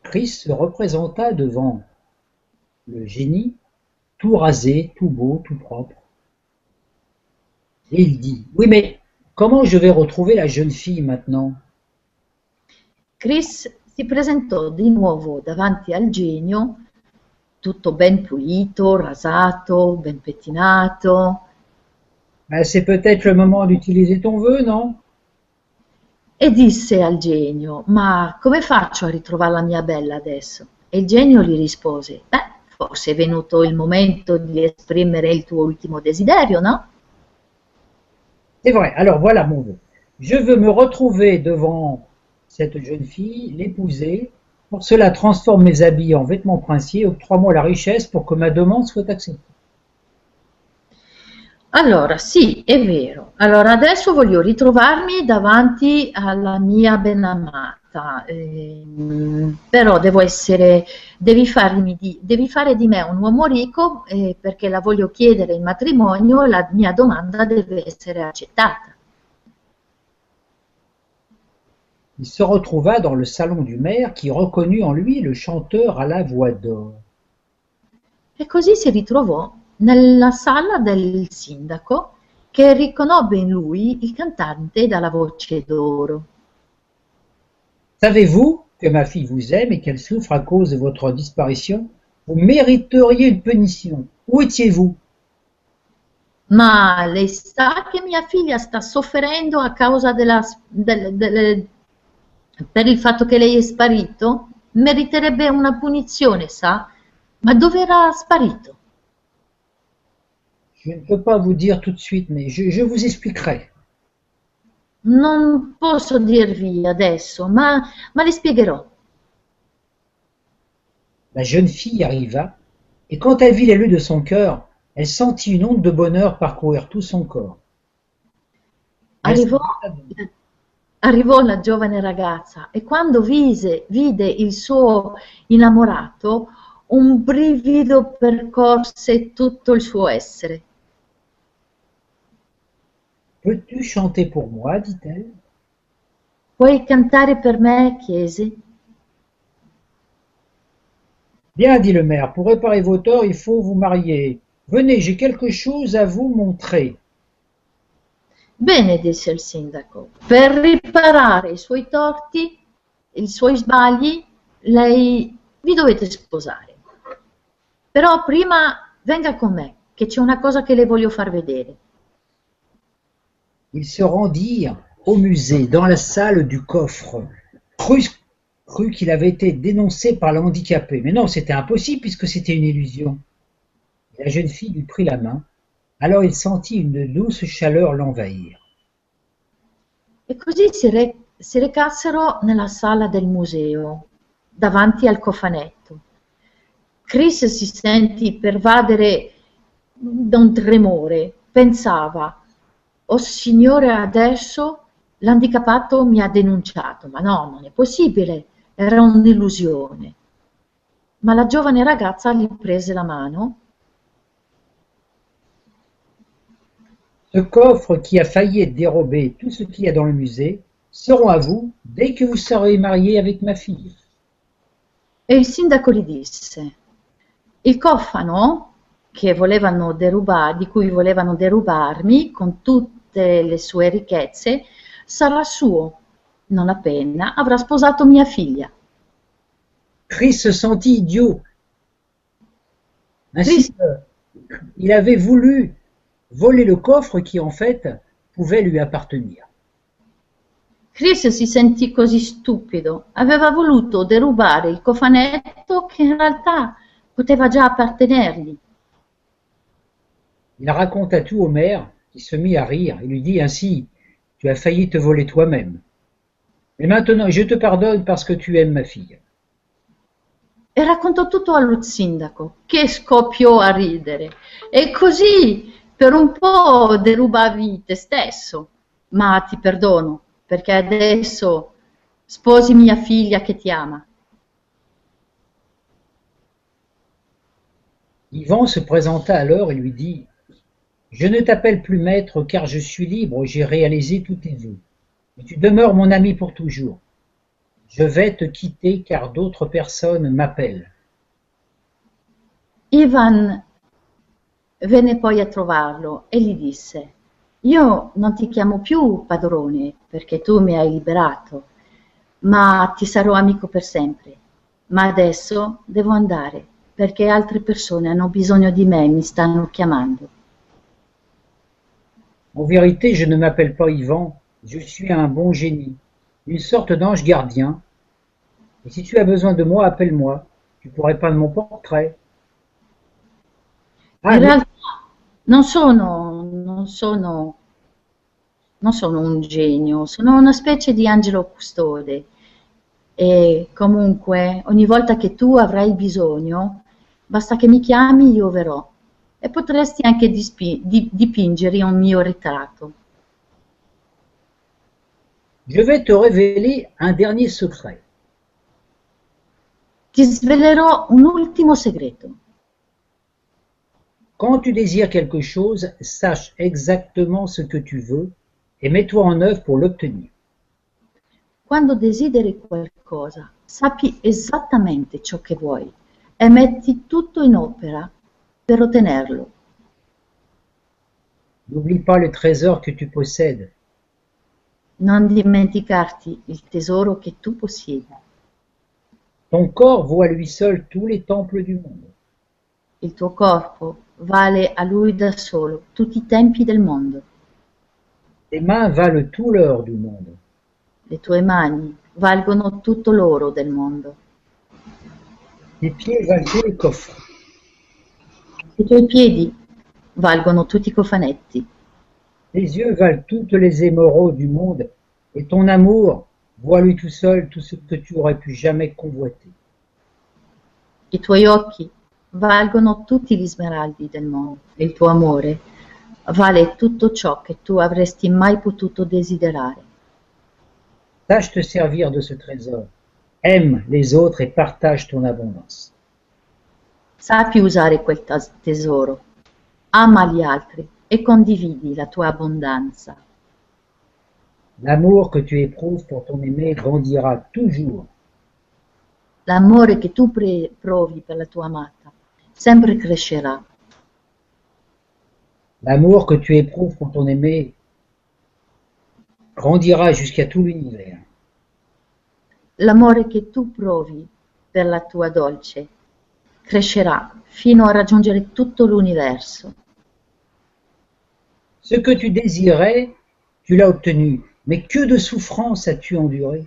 Speaker 3: Chris se représenta devant le génie, tout rasé, tout beau, tout propre. Et il dit, oui mais comment je vais retrouver la jeune fille maintenant
Speaker 2: Chris si presentò di nuovo davanti al genio, tutto ben pulito, rasato, ben pettinato,
Speaker 3: Ben, C'est peut-être le moment d'utiliser ton vœu, non
Speaker 2: e disse al genio: Ma come faccio a ritrovare la mia bella adesso? E il genio gli rispose: Beh, forse è venuto il momento di esprimere il tuo ultimo desiderio, no?
Speaker 3: C'est vrai, alors voilà mon vœu. Je veux me retrouver devant cette jeune fille, l'épouser. Pour cela, transforme mes habits en vêtements princiers, octroie-moi la richesse pour que ma demande soit acceptée.
Speaker 2: Allora, sì, è vero. Allora, adesso voglio ritrovarmi davanti alla mia benamata, ehm, però devo essere, devi, di, devi fare di me un uomo ricco eh, perché la voglio chiedere in matrimonio, la mia domanda deve essere accettata.
Speaker 3: Il se retrouva dans le salon du maire qui reconnut en lui le chanteur à la voix d'or.
Speaker 2: E così si ritrovò nella sala del sindaco che riconobbe in lui il cantante dalla voce d'oro.
Speaker 3: Savez-vous que ma fille vous aime et qu'elle souffre à cause de votre disparition? Vous mériteriez une punition. Où étiez-vous?
Speaker 2: Ma lei sa che mia figlia sta soffrendo a causa della, del- delle- per il fatto che lei è sparito? Meriterebbe una punizione, sa? Ma dove era sparito?
Speaker 3: Je ne peux pas vous dire tout de suite, mais je, je vous expliquerai.
Speaker 2: Non posso dirvi adesso, ma, ma le spiegherò.
Speaker 3: La jeune fille arriva, et quand elle vit l'élu de son cœur, elle sentit une onde de bonheur parcourir tout son corps.
Speaker 2: Arrivò, arrivò la giovane ragazza e quando vise- vide il suo innamorato, un brivido percorse tutto il suo essere.
Speaker 3: Peux-tu chanter pour moi dit-elle.
Speaker 2: Puoi cantare per me? chiese.
Speaker 3: Bien, dit le maire, pour réparer vos torts, il faut vous marier. Venez, j'ai quelque chose à vous montrer.
Speaker 2: Bene, disse il sindaco, per riparare i suoi torti, i suoi sbagli, lei vi dovete sposare. Però prima venga con me, che c'è una cosa che le voglio far vedere.
Speaker 3: Ils se rendirent au musée, dans la salle du coffre. Crut, crut qu'il avait été dénoncé par le handicapé. Mais non, c'était impossible puisque c'était une illusion. La jeune fille lui prit la main. Alors il sentit une douce chaleur l'envahir.
Speaker 2: E così si, si recassero nella sala del museo, davanti al cofanetto. Chris si sentì pervadere da un tremore. Pensava, oh signore, adesso l'handicappato mi ha denunciato. Ma no, non è possibile, era un'illusione. Ma la giovane ragazza gli prese la mano
Speaker 3: Ce coffre qui a failli dérober tout ce qu'il y a dans le musée seront à vous dès que vous serez marié avec ma fille.
Speaker 2: E il sindaco gli disse, il cofano che volevano derubare, di cui volevano derubarmi con tutte le sue ricchezze sarà suo, non appena avrà sposato mia figlia.
Speaker 3: Chris se sentit idiot. Ainsi,
Speaker 2: Chris-
Speaker 3: il avait voulu voler le coffre qui en fait pouvait lui appartenir.
Speaker 2: Chris si sentì così stupido, aveva voluto derubare il cofanetto che in realtà poteva già appartenergli.
Speaker 3: Il raconta tout au maire, qui se mit à rire et lui dit ainsi Tu as failli te voler toi-même. Mais maintenant, je te pardonne parce que tu aimes ma fille.
Speaker 2: E raccontò tutto allo sindaco, che scoppiò a ridere. E così per un po' derubavi te stesso, ma ti perdono, perché adesso sposi mia figlia che ti ama.
Speaker 3: Yvan se présenta alors et lui dit Je ne t'appelle plus maître car je suis libre, j'ai réalisé tous tes vœux. Mais tu demeures mon ami pour toujours. Je vais te quitter car d'autres personnes m'appellent.
Speaker 2: Ivan venne poi a trovarlo e gli disse, io non ti chiamo più padrone perché tu mi hai liberato, ma ti sarò amico per sempre. Ma adesso devo andare perché altre persone hanno bisogno di me e mi stanno chiamando.
Speaker 3: En vérité, je ne m'appelle pas Yvan, je suis un bon génie, une sorte d'ange gardien. Et si tu as besoin de moi, appelle-moi. Tu pourrais peindre mon portrait. Ah,
Speaker 2: realtà non sono, non sono, non sono un genio, sono una specie di angelo custode. E comunque ogni volta che tu avrai bisogno, basta che mi chiami, io verrò. E potresti anche dispi- di- dipingere un mio ritratto.
Speaker 3: je vais te révéler un dernier secret.
Speaker 2: Ti svelerò un ultimo segreto.
Speaker 3: Quand tu désires quelque chose, sache exactement ce que tu veux et mets-toi en œuvre pour l'obtenir.
Speaker 2: Quando desideri qualcosa, sappi esattamente ciò che vuoi e metti tutto in opera per ottenerlo.
Speaker 3: N'oublie pas le trésor que tu possèdes.
Speaker 2: Non dimenticarti il tesoro che tu possiedi.
Speaker 3: Ton corps vaut à lui seul tous les temples du monde.
Speaker 2: Il tuo corpo vale a lui da solo tutti i tempi del mondo.
Speaker 3: Tes mains valent tout l'or du monde.
Speaker 2: Le tue mani valgono tutto l'oro del mondo.
Speaker 3: Tes pieds valent tous les coffres.
Speaker 2: I tuoi piedi valgono tutti i cofanetti.
Speaker 3: Tes yeux valent toutes les émeraudes du monde. Et ton amour voit lui tout seul tout ce que tu aurais pu jamais convoiter.
Speaker 2: I tuoi occhi valgono tutti gli smeraldi del mondo. Il tuo amore vale tutto ciò che tu avresti mai potuto desiderare.
Speaker 3: Sache te servir de ce trésor. Aime les autres et partage ton abondance.
Speaker 2: Sappi usare quel tesoro. Ama gli altri e condividi la tua abbondanza.
Speaker 3: L'amour que tu éprouves pour ton aimé grandira toujours.
Speaker 2: L'amore che tu provi per la tua amata sempre crescerà.
Speaker 3: L'amour que tu éprouves pour ton aimé grandira jusqu'à tout l'univers.
Speaker 2: L'amore che tu provi per la tua dolce crescerà fino a raggiungere tutto l'universo.
Speaker 3: Ce que tu désirais, tu l'as obtenu. Mais que de souffrances as-tu enduré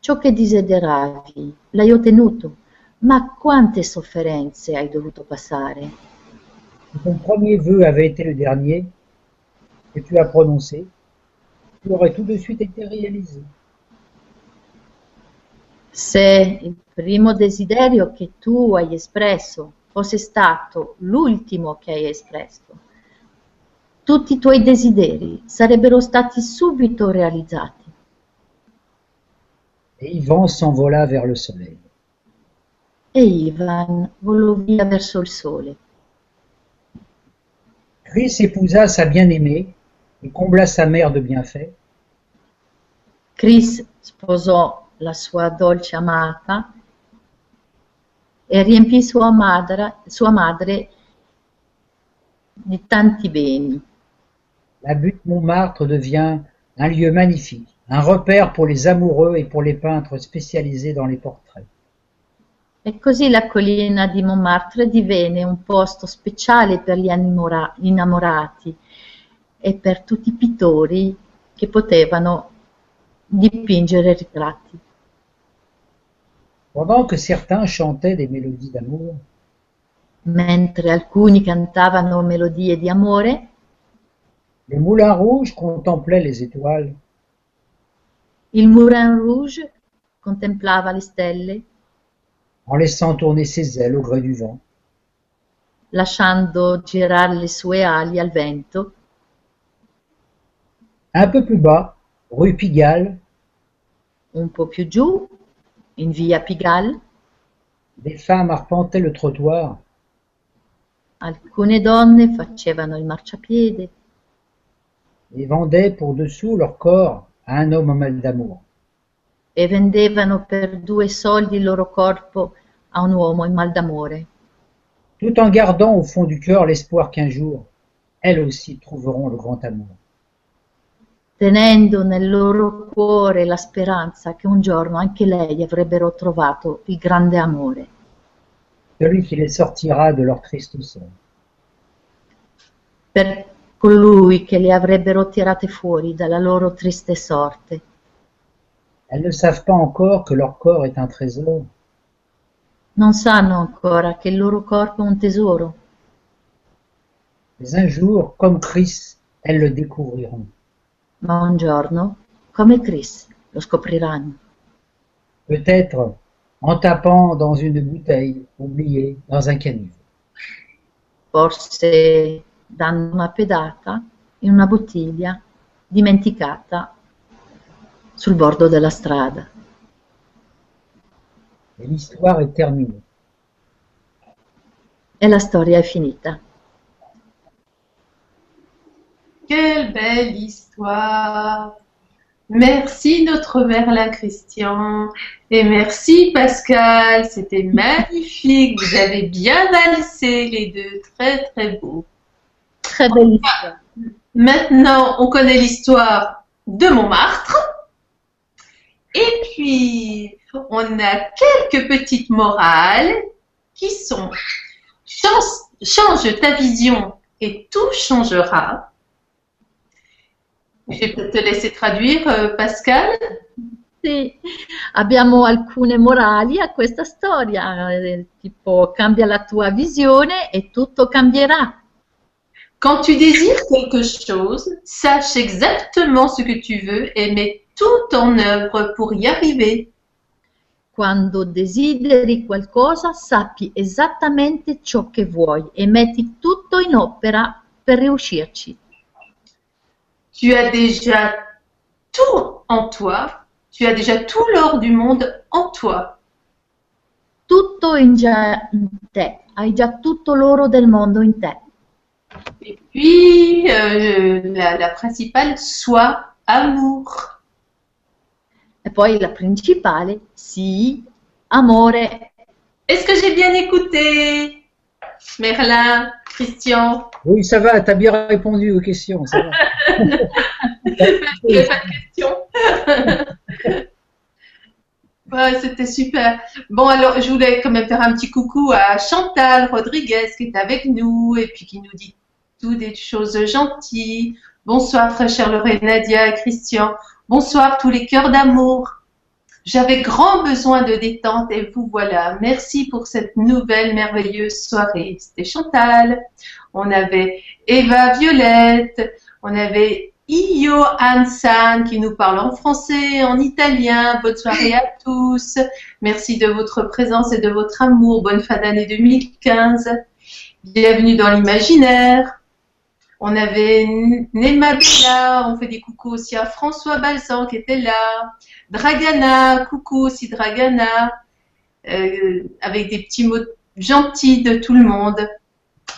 Speaker 2: Ciò che desideravi l'hai ottenuto, ma quante sofferenze hai dovuto passare?
Speaker 3: Si ton premier vœu avait été le dernier que tu as prononcé, tu aurais tout de suite été réalisé.
Speaker 2: Se il primo desiderio che tu hai espresso fosse stato l'ultimo che hai espresso, tutti i tuoi desideri sarebbero stati subito realizzati.
Speaker 3: Et Ivan s'envola vers le soleil.
Speaker 2: E Ivan volò via verso il sole.
Speaker 3: Chris épousa sa bien-aimée et combla sa mère de bienfaits.
Speaker 2: Chris sposò la sua dolce amata e riempì sua madre, sua madre di tanti beni.
Speaker 3: La butte Montmartre devient un lieu magnifique, un repère pour les amoureux et pour les peintres spécialisés dans les portraits.
Speaker 2: E così la collina di Montmartre divenne un posto speciale per gli innamorati e per tutti i pittori che potevano dipingere ritratti.
Speaker 3: Pendant que certains chantaient des mélodies d'amour,
Speaker 2: Mentre alcuni cantavano melodie di amore,
Speaker 3: le Moulin Rouge contemplait les étoiles
Speaker 2: il Moulin Rouge contemplava le stelle
Speaker 3: en laissant tourner ses ailes au gré du vent.
Speaker 2: lasciando girare le sue ali al vento.
Speaker 3: Un peu plus bas, rue Pigalle,
Speaker 2: Un po' più giù, in via Pigalle,
Speaker 3: des femmes arpentaient le trottoir
Speaker 2: alcune donne facevano il marciapiede
Speaker 3: et vendaient pour dessous leur corps à un homme en mal d'amour.
Speaker 2: e vendevano per due soldi il loro corpo a un uomo in mal d'amore,
Speaker 3: tout en gardant au fond du cœur l'espoir qu'un jour, elles aussi trouveront le grand amour.
Speaker 2: Tenendo nel loro cuore la speranza che un giorno anche lei avrebbero trovato il grande amore,
Speaker 3: Celui qui les sortira de leur triste sort.
Speaker 2: per colui che le avrebbero tirate fuori dalla loro triste sorte.
Speaker 3: Elles ne savent pas encore que leur corps est un trésor,
Speaker 2: Non sanno ancora che il loro corpo è un tesoro,
Speaker 3: mais un jour, comme Chris, elles le découvriront.
Speaker 2: Ma un giorno, come Chris, lo scopriranno.
Speaker 3: Peut-être en tapant dans une bouteille oubliée dans un caniveau.
Speaker 2: forse dando una pedata in una bottiglia dimenticata sul bordo della strada.
Speaker 3: Et l'histoire est terminée.
Speaker 2: E la storia è finita.
Speaker 1: Quelle belle histoire. Merci notre Merlin Christian. Et merci Pascal. C'était magnifique. Vous avez bien valsé les deux. Très très beau.
Speaker 2: Très belle histoire.
Speaker 1: Maintenant, on connaît l'histoire de Montmartre. Et puis, on a quelques petites morales qui sont change, change ta vision et tout changera. Je vais te laisser traduire, euh, Pascal.
Speaker 2: Sì, abbiamo alcune morali a questa storia, eh, tipo cambia la tua visione e tutto cambierà.
Speaker 1: Quand tu désires quelque chose, sache exactement ce que tu veux et mets tout en œuvre pour y arriver.
Speaker 2: Quando desideri qualcosa, sappi esattamente ciò che vuoi e metti tutto in opera per riuscirci.
Speaker 1: Tu as déjà tout en toi, tu as déjà tout l'or du monde en toi.
Speaker 2: Tutto in, già in te, hai già tutto l'oro del mondo in te.
Speaker 1: Et puis, euh, la, la principale, sois amour.
Speaker 2: E poi la principale, sì, amore.
Speaker 1: Est-ce que j'ai bien écouté? Merlin, Christian
Speaker 3: Oui, ça va, t'as bien répondu aux questions. Ça va.
Speaker 1: Il n'y a pas de. Ouais, c'était super. Bon, alors, je voulais quand même faire un petit coucou à Chantal Rodriguez qui est avec nous et puis qui nous dit toutes des choses gentilles. Bonsoir, très chère Lorraine, Nadia et Christian. Bonsoir, tous les cœurs d'amour. J'avais grand besoin de détente et vous voilà. Merci pour cette nouvelle merveilleuse soirée. C'était Chantal. On avait Eva Violette. On avait Io Hansan qui nous parle en français, en italien. Bonne soirée à tous. Merci de votre présence et de votre amour. Bonne fin d'année 2015. Bienvenue dans l'imaginaire. On avait Nema Bella, on fait des coucous aussi à François Balsan qui était là. Dragana, coucou aussi Dragana, euh, avec des petits mots gentils de tout le monde.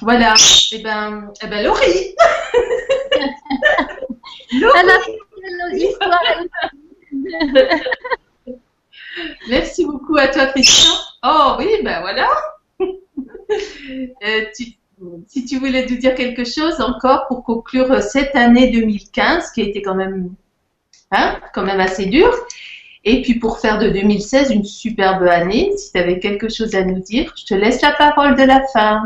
Speaker 1: Voilà. Et ben, eh ben Laurie.
Speaker 2: L'histoire
Speaker 1: Merci beaucoup à toi, Christian. Oh oui, ben voilà. Euh, tu- si tu voulais nous dire quelque chose encore pour conclure cette année 2015, qui a été quand même, hein, quand même assez dure, et puis pour faire de 2016 une superbe année, si tu avais quelque chose à nous dire, je te laisse la parole de la fin.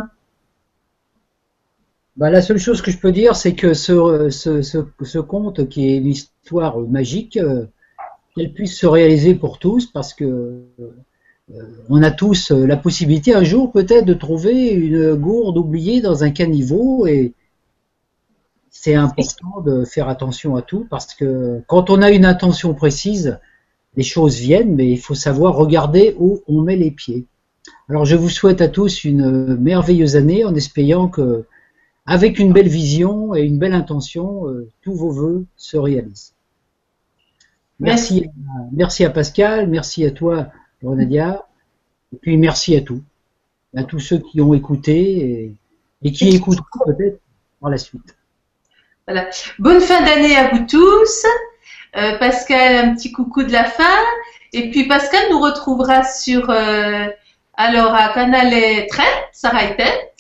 Speaker 3: Bah, la seule chose que je peux dire, c'est que ce, ce, ce, ce conte, qui est une histoire magique, euh, qu'elle puisse se réaliser pour tous, parce que euh, on a tous euh, la possibilité un jour peut-être de trouver une gourde oubliée dans un caniveau, et c'est important de faire attention à tout, parce que quand on a une intention précise, les choses viennent, mais il faut savoir regarder où on met les pieds. Alors je vous souhaite à tous une merveilleuse année en espérant que avec une belle vision et une belle intention, euh, tous vos voeux se réalisent. Merci, à, merci à Pascal, merci à toi, Nadia, et puis merci à tous, à tous ceux qui ont écouté et, et qui écouteront peut-être par la suite.
Speaker 1: Voilà. Bonne fin d'année à vous tous. Euh, Pascal, un petit coucou de la fin. Et puis Pascal nous retrouvera sur, euh, alors à Canal 30, Sarah était.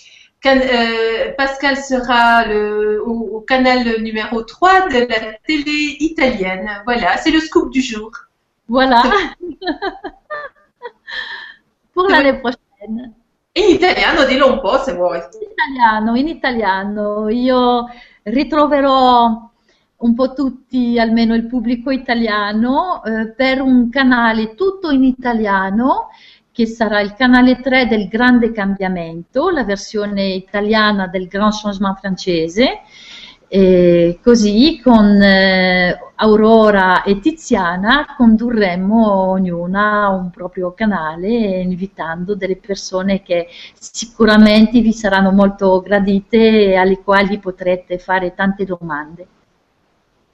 Speaker 1: Can- euh, Pascal sera le, au, au canal numéro 3 de la télé italienne. Voilà, c'est le scoop du jour.
Speaker 2: Voilà. Pour l'année prochaine.
Speaker 1: In italiano, dillo un po' se vuoi.
Speaker 2: In italiano, in italiano, io ritroverò un po' tutti, almeno il pubblico italiano, eh, per un canale tutto in italiano che sarà il canale 3 del Grande Cambiamento, la versione italiana del Grand Changement francese. E così con eh, Aurora e Tiziana condurremo ognuna un proprio canale invitando delle persone che sicuramente vi saranno molto gradite e alle quali potrete fare tante domande.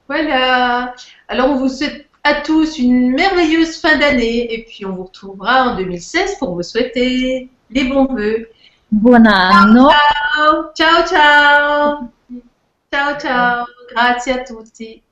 Speaker 1: Voilà. Alors on vous souhaite à tous une merveilleuse fin d'année et puis on vous retrouvera en 2016 pour vous souhaiter les bons vœux.
Speaker 2: Buon anno,
Speaker 1: Ciao, ciao, ciao. Ciao, ciao. Grazie a tutti.